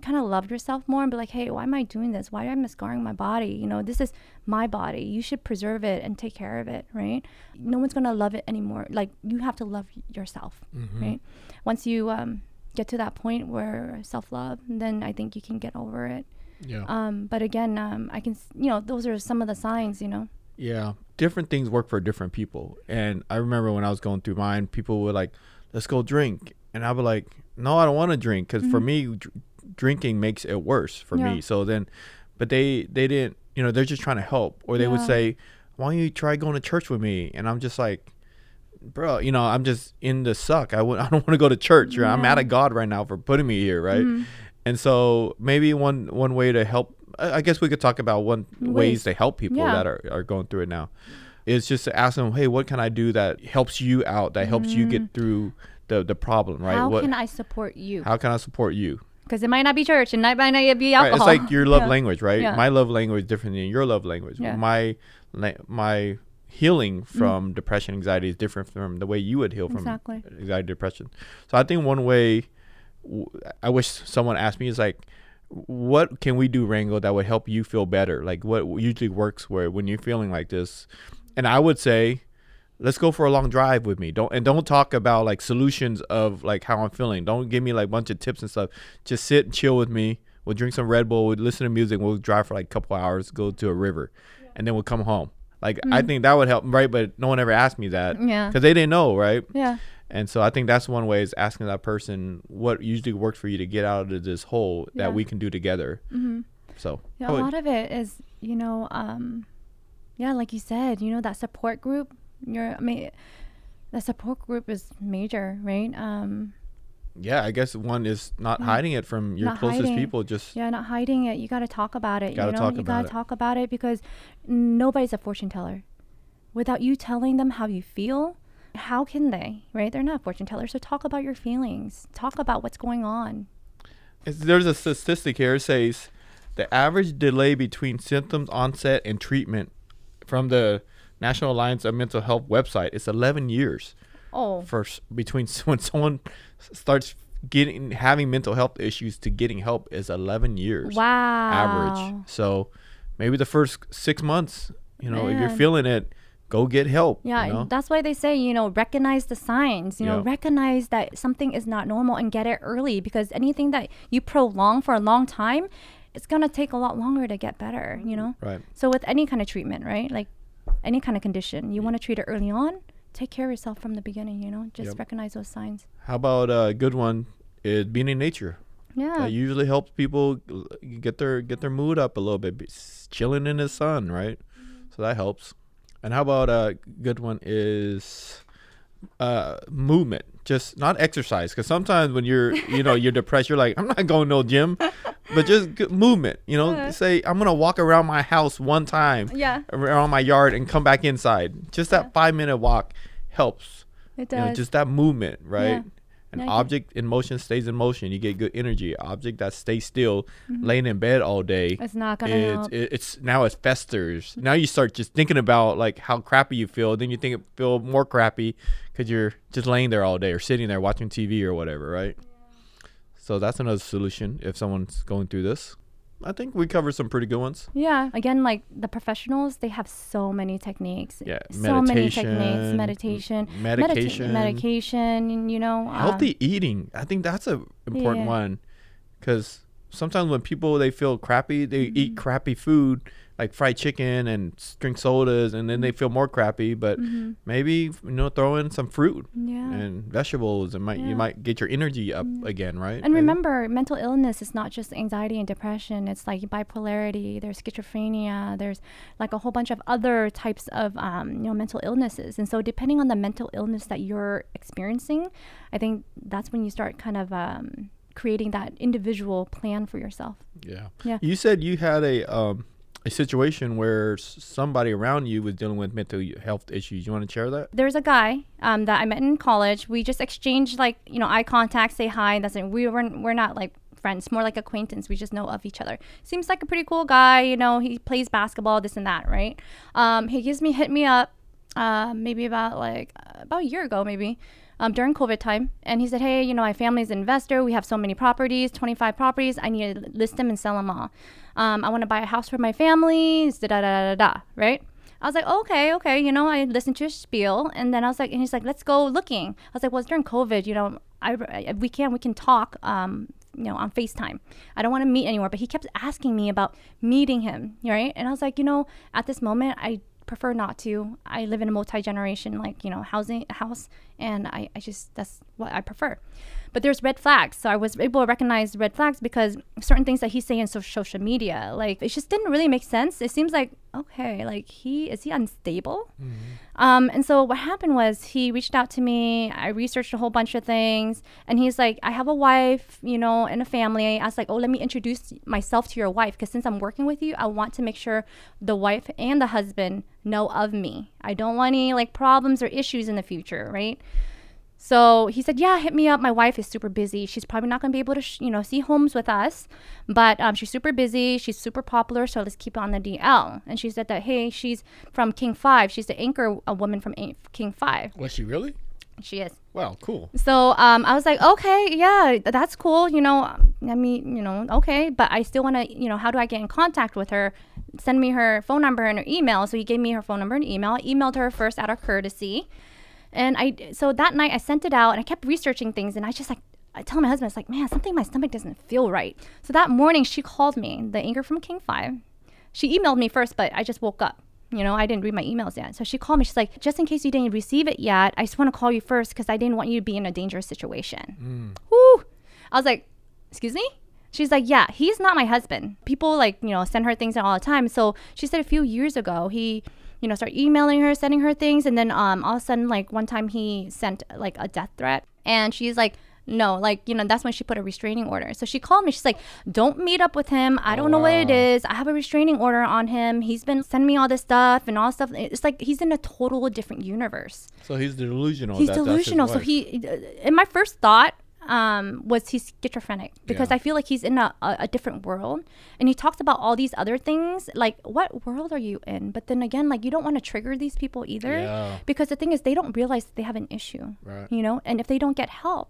kind of love yourself more and be like, "Hey, why am I doing this? Why am I scarring my body? You know, this is my body. You should preserve it and take care of it, right? No one's gonna love it anymore. Like you have to love yourself, right? Once you um, get to that point where self love, then I think you can get over it. Yeah. Um, but again, um, I can, you know, those are some of the signs, you know. Yeah, different things work for different people. And I remember when I was going through mine, people were like, "Let's go drink," and I'd be like, "No, I don't want to drink because for me, dr- drinking makes it worse for Mm-hmm. Yeah. me." So then, but they they didn't, you know, they're just trying to help, or they would say, "Why don't you try going to church with me?" And I'm just like. Bro, you know, I'm just in the suck. I w- I don't want to go to church. Right? I'm out of God right now for putting me here, right? Mhm. And so maybe one one way to help, I guess we could talk about one ways, Ways. to help people Yeah. that are, are going through it now. Is just to ask them, hey, what can I do that helps you out, that helps you get through the the problem, right? Mm. How what, can I support you? how can I support you? Because it might not be church and it might not be Right, alcohol. it's like your love Yeah. language, right? Yeah. My love language is different than your love language. My my healing from depression, anxiety is different from the way you would heal from Exactly. anxiety, depression. So I think one way I wish someone asked me is like, what can we do, Rango, that would help you feel better? Like what usually works where when you're feeling like this, and I would say, let's go for a long drive with me. Don't and don't talk about like solutions of like how I'm feeling. Don't give me like a bunch of tips and stuff. Just sit and chill with me. We'll drink some Red Bull. We'll listen to music. We'll drive for like a couple hours, go to a river, and then we'll come home. Like I think that would help, right? But no one ever asked me that Mm. Yeah. because they didn't know, right? Yeah. And so I think that's one way is asking that person what usually works for you to get out of this hole Yeah. that we can do together. hmm So Yeah, a lot of it is, you know, um, yeah, like you said, you know, that support group. You're, I mean, the support group is major, right? Um, yeah, I guess one is not hiding it from your closest hiding. people. Just yeah, not hiding it. You got to talk about it. Gotta you know, talk you got to talk about it because nobody's a fortune teller. Without you telling them how you feel, how can they, right? They're not fortune tellers. So talk about your feelings. Talk about what's going on. there's a statistic here it says the average delay between symptoms onset and treatment from the National Alliance of Mental Health website is 11 years Oh, for between when someone starts getting having mental health issues to getting help is 11 years. wow. average. So maybe the first six months, you know, if you're feeling it, go get help. Yeah, you know? that's why they say, you know, recognize the signs, you know, recognize that something is not normal and get it early because anything that you prolong for a long time, it's going to take a lot longer to get better, you know? right. So with any kind of treatment, right? Like any kind of condition, you want to treat it early on, take care of yourself from the beginning, you know? Just Yep. recognize those signs. How about a good one is being in nature. Yeah. That usually helps people get their get their mood up a little bit. Be- Chilling in the sun, right? Mm-hmm. So that helps. And how about a good one is uh movement just not exercise because sometimes when you're you know you're depressed you're like i'm not going to no gym but just g- movement you know Yeah. say i'm gonna walk around my house one time yeah, around my yard and come back inside. Just that Yeah. five minute walk helps. it You know, does. just that movement, right? An get- object in motion stays in motion. You get good energy. Object that stays still, Mm-hmm. laying in bed all day, it's not to it's help. it, it's now it festers. Now you start just thinking about like how crappy you feel. Then you think it feel more crappy because you're just laying there all day or sitting there watching TV or whatever, right? So that's another solution if someone's going through this. I think we covered some pretty good ones. Yeah. Again, like the professionals, they have so many techniques. Yeah, So many meditation, techniques. Meditation. m- medita- medication, medication, and, you know. um, healthy eating. I think that's a important Yeah. one because sometimes when people they feel crappy, they Mm-hmm. eat crappy food like fried chicken and drink sodas, and then they feel more crappy. But Mhm. maybe you know throw in some fruit Yeah. and vegetables, and might Yeah. you might get your energy up Mm. again, right? And remember, mental illness is not just anxiety and depression. It's like bipolarity. There's schizophrenia. There's like a whole bunch of other types of um, you know mental illnesses. And so, depending on the mental illness that you're experiencing, I think that's when you start kind of um, creating that individual plan for yourself. Yeah. Yeah. You said you had a um a situation where somebody around you was dealing with mental health issues. You want to share that? There's a guy um, that I met in college. We just exchanged like you know eye contact, say hi. That's it. We weren't we're not like friends, more like acquaintance. We just know of each other. Seems like a pretty cool guy. You know, he plays basketball, this and that, right? Um, he gives me hit me up, uh, maybe about like uh, about a year ago, maybe. Um, during COVID time, and he said, "Hey, you know, my family's an investor. We have so many properties, 25 properties. I need to list them and sell them all. Um, I want to buy a house for my family. Da da da da da. Right? I was like, okay, okay. You know, I listened to his spiel, and then I was like, and he's like, let's go looking. I was like, well, it's during COVID. You know, I, I we can we can talk. Um, you know, on FaceTime. I don't want to meet anymore. But he kept asking me about meeting him, right? And I was like, you know, at this moment, I prefer not to. I live in a multi generation, like, you know, housing house, and I, I just, that's what I prefer. But there's red flags. So I was able to recognize red flags because certain things that he's saying on so- social media, like, it just didn't really make sense. It seems like, okay, like, he, is he unstable? Um, and so what happened was he reached out to me. I researched a whole bunch of things, and he's like, "I have a wife, you know, and a family." I was like, "Oh, let me introduce myself to your wife, because since I'm working with you, I want to make sure the wife and the husband know of me. I don't want any like problems or issues in the future, right?" So he said, "Yeah, hit me up. My wife is super busy. She's probably not going to be able to, sh- you know, see homes with us, but um, she's super busy. She's super popular. So let's keep it on the DL." And she said that, "Hey, she's from King Five. She's the anchor, a woman from A- King Five. Was she really? She is." Wow, cool. So um, I was like, okay, yeah, that's cool. You know, I mean, you know, okay, but I still want to, you know, how do I get in contact with her? Send me her phone number and her email. So he gave me her phone number and email. I emailed her first out of courtesy, and I so that night I sent it out and I kept researching things and I just like. I tell my husband, it's like, man, something in my stomach doesn't feel right. So that morning, she called me, the anchor from King Five. She emailed me first, but I just woke up. You know, I didn't read my emails yet. So she called me. She's like, just in case you didn't receive it yet, I just want to call you first because I didn't want you to be in a dangerous situation. Mm. Woo! I was like, excuse me? She's like, yeah, he's not my husband. People like, you know, send her things all the time. So she said a few years ago, he, you know, start emailing her, sending her things. And then um, all of a sudden, like one time he sent like a death threat. And she's like, no, like, you know, that's when she put a restraining order. So she called me. She's like, don't meet up with him. I don't know what it is. I have a restraining order on him. He's been sending me all this stuff and all stuff. It's like he's in a total different universe So he's delusional. he's that delusional. So he, and my first thought um, was he's schizophrenic because Yeah. I feel like he's in a, a, a different world, and he talks about all these other things. Like, what world are you in? But then again, like you don't want to trigger these people either, Yeah. because the thing is they don't realize that they have an issue, Right. you know. And if they don't get help,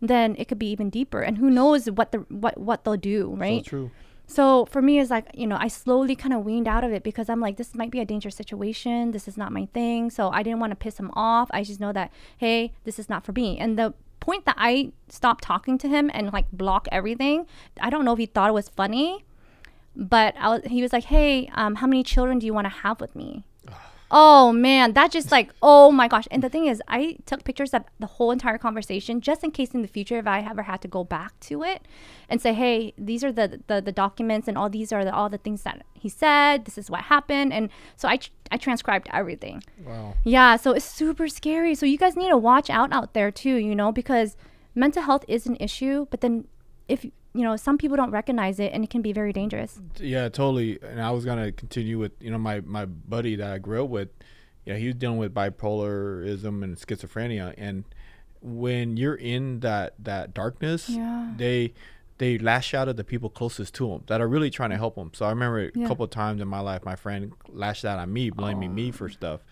then it could be even deeper. And who knows what the what what they'll do, right? So true. So for me, it's like, you know, I slowly kind of weaned out of it because I'm like, this might be a dangerous situation. This is not my thing. So I didn't want to piss him off. I just know that, hey, this is not for me. And the point that I stopped talking to him and like block everything, I don't know if he thought it was funny, but was, he was like, hey, um, how many children do you want to have with me? Oh man, that just like oh my gosh. And the thing is, I took pictures of the whole entire conversation just in case in the future if I ever had to go back to it and say, "Hey, these are the the, the documents and all these are the, all the things that he said. This is what happened." And so I tr- I transcribed everything. Wow. Yeah, so it's super scary. So you guys need to watch out out there too, you know, because mental health is an issue, but then if you know, some people don't recognize it and it can be very dangerous. Yeah, totally. And I was gonna continue with you know my my buddy that I grew up with. Yeah, he was dealing with bipolarism and schizophrenia, and when you're in that that darkness, Yeah. they they lash out at the people closest to them that are really trying to help them So I remember a Yeah. couple of times in my life, my friend lashed out on me, blaming Oh. me for stuff.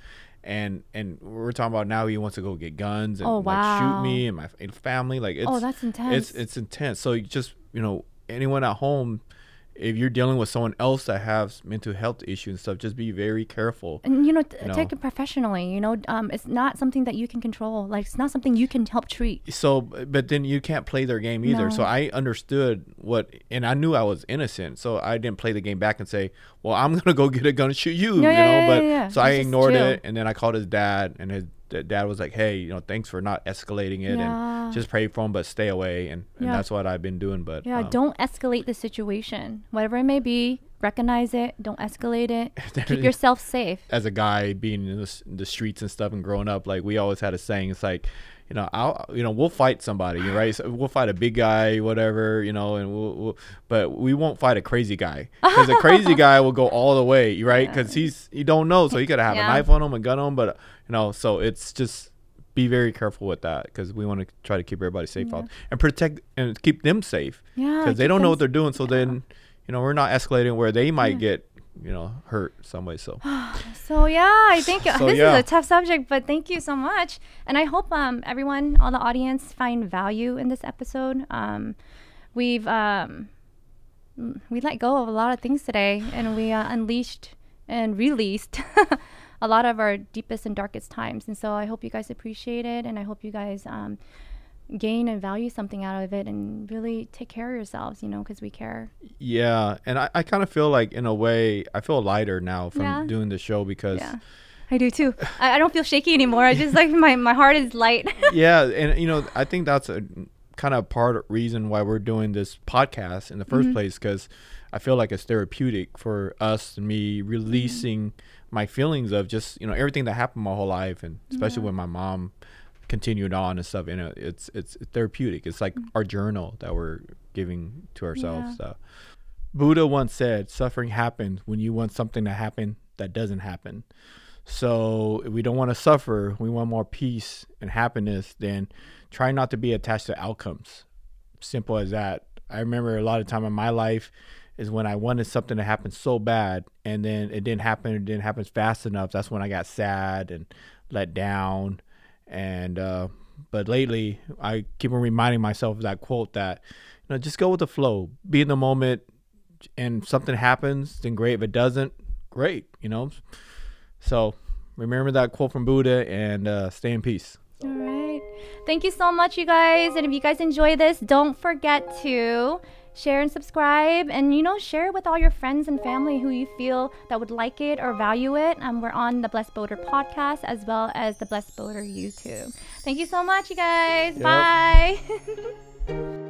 And and we're talking about now he wants to go get guns and Oh, like shoot me and my family. Like oh, it's Oh, that's intense. it's it's intense. So you just you know anyone at home, if you're dealing with someone else that has mental health issues and stuff, just be very careful. And you know, t- You take it professionally. You know, um, it's not something that you can control. Like it's not something you can help treat. So, but then you can't play their game either. So I understood what, and I knew I was innocent. So I didn't play the game back and say, "Well, I'm gonna go get a gun and shoot you," Yeah, you yeah, know. yeah, but yeah, so I ignored chill. it, and then I called his dad, and his d- dad was like, "Hey, you know, thanks for not escalating it, Yeah. and just pray for him, but stay away." And, and Yeah. that's what I've been doing. But Yeah, um, don't escalate the situation. Whatever it may be, recognize it. Don't escalate it. Keep yourself safe. as a guy being in the, the streets and stuff and growing up, like we always had a saying, it's like, you know, I'll, you know, we'll fight somebody, right? So we'll fight a big guy, whatever, you know, and we'll, we'll but we won't fight a crazy guy because a crazy guy will go all the way, right? Because he's you don't know, so he gotta have Yeah. a knife on him, a gun on him, but you know, so it's just be very careful with that because we want to try to keep everybody safe out and protect and keep them safe Yeah, because they don't know what they're doing. So then, you know, we're not escalating where they might get, you know, hurt some way. So. So yeah, I think So, this yeah. is a tough subject, but thank you so much, and I hope um, everyone, all the audience, find value in this episode. Um, we've um, we let go of a lot of things today, and we uh, unleashed and released a lot of our deepest and darkest times. And so I hope you guys appreciate it, and I hope you guys um, gain and value something out of it, and really take care of yourselves. You know, because we care. Yeah, and I, I kind of feel like in a way I feel lighter now from Yeah. doing the show because Yeah. yeah. I do too. I, I don't feel shaky anymore. I just like my, my heart is light. Yeah. And you know I think that's a kind of part reason why we're doing this podcast in the 1st mm-hmm. place because I feel like it's therapeutic for us and me releasing mm-hmm. my feelings of just you know everything that happened my whole life and especially when my mom continued on and stuff. You know, it's it's therapeutic. It's like mm. our journal that we're giving to ourselves. So. Buddha once said, "Suffering happens when you want something to happen that doesn't happen." So if we don't want to suffer, we want more peace and happiness. Then try not to be attached to outcomes. Simple as that. I remember a lot of time in my life is when I wanted something to happen so bad, and then it didn't happen. It didn't happen fast enough. That's when I got sad and let down. And uh, but lately, I keep on reminding myself of that quote that you know just go with the flow, be in the moment, and something happens, then great. If it doesn't, great. You know. So remember that quote from Buddha and uh, stay in peace. All right. Thank you so much, you guys. And if you guys enjoy this, don't forget to share and subscribe. And you know share it with all your friends and family who you feel that would like it or value it. Um, we're on the blessed boater podcast as well as the blessed boater youtube. Thank you so much you guys. Yep. bye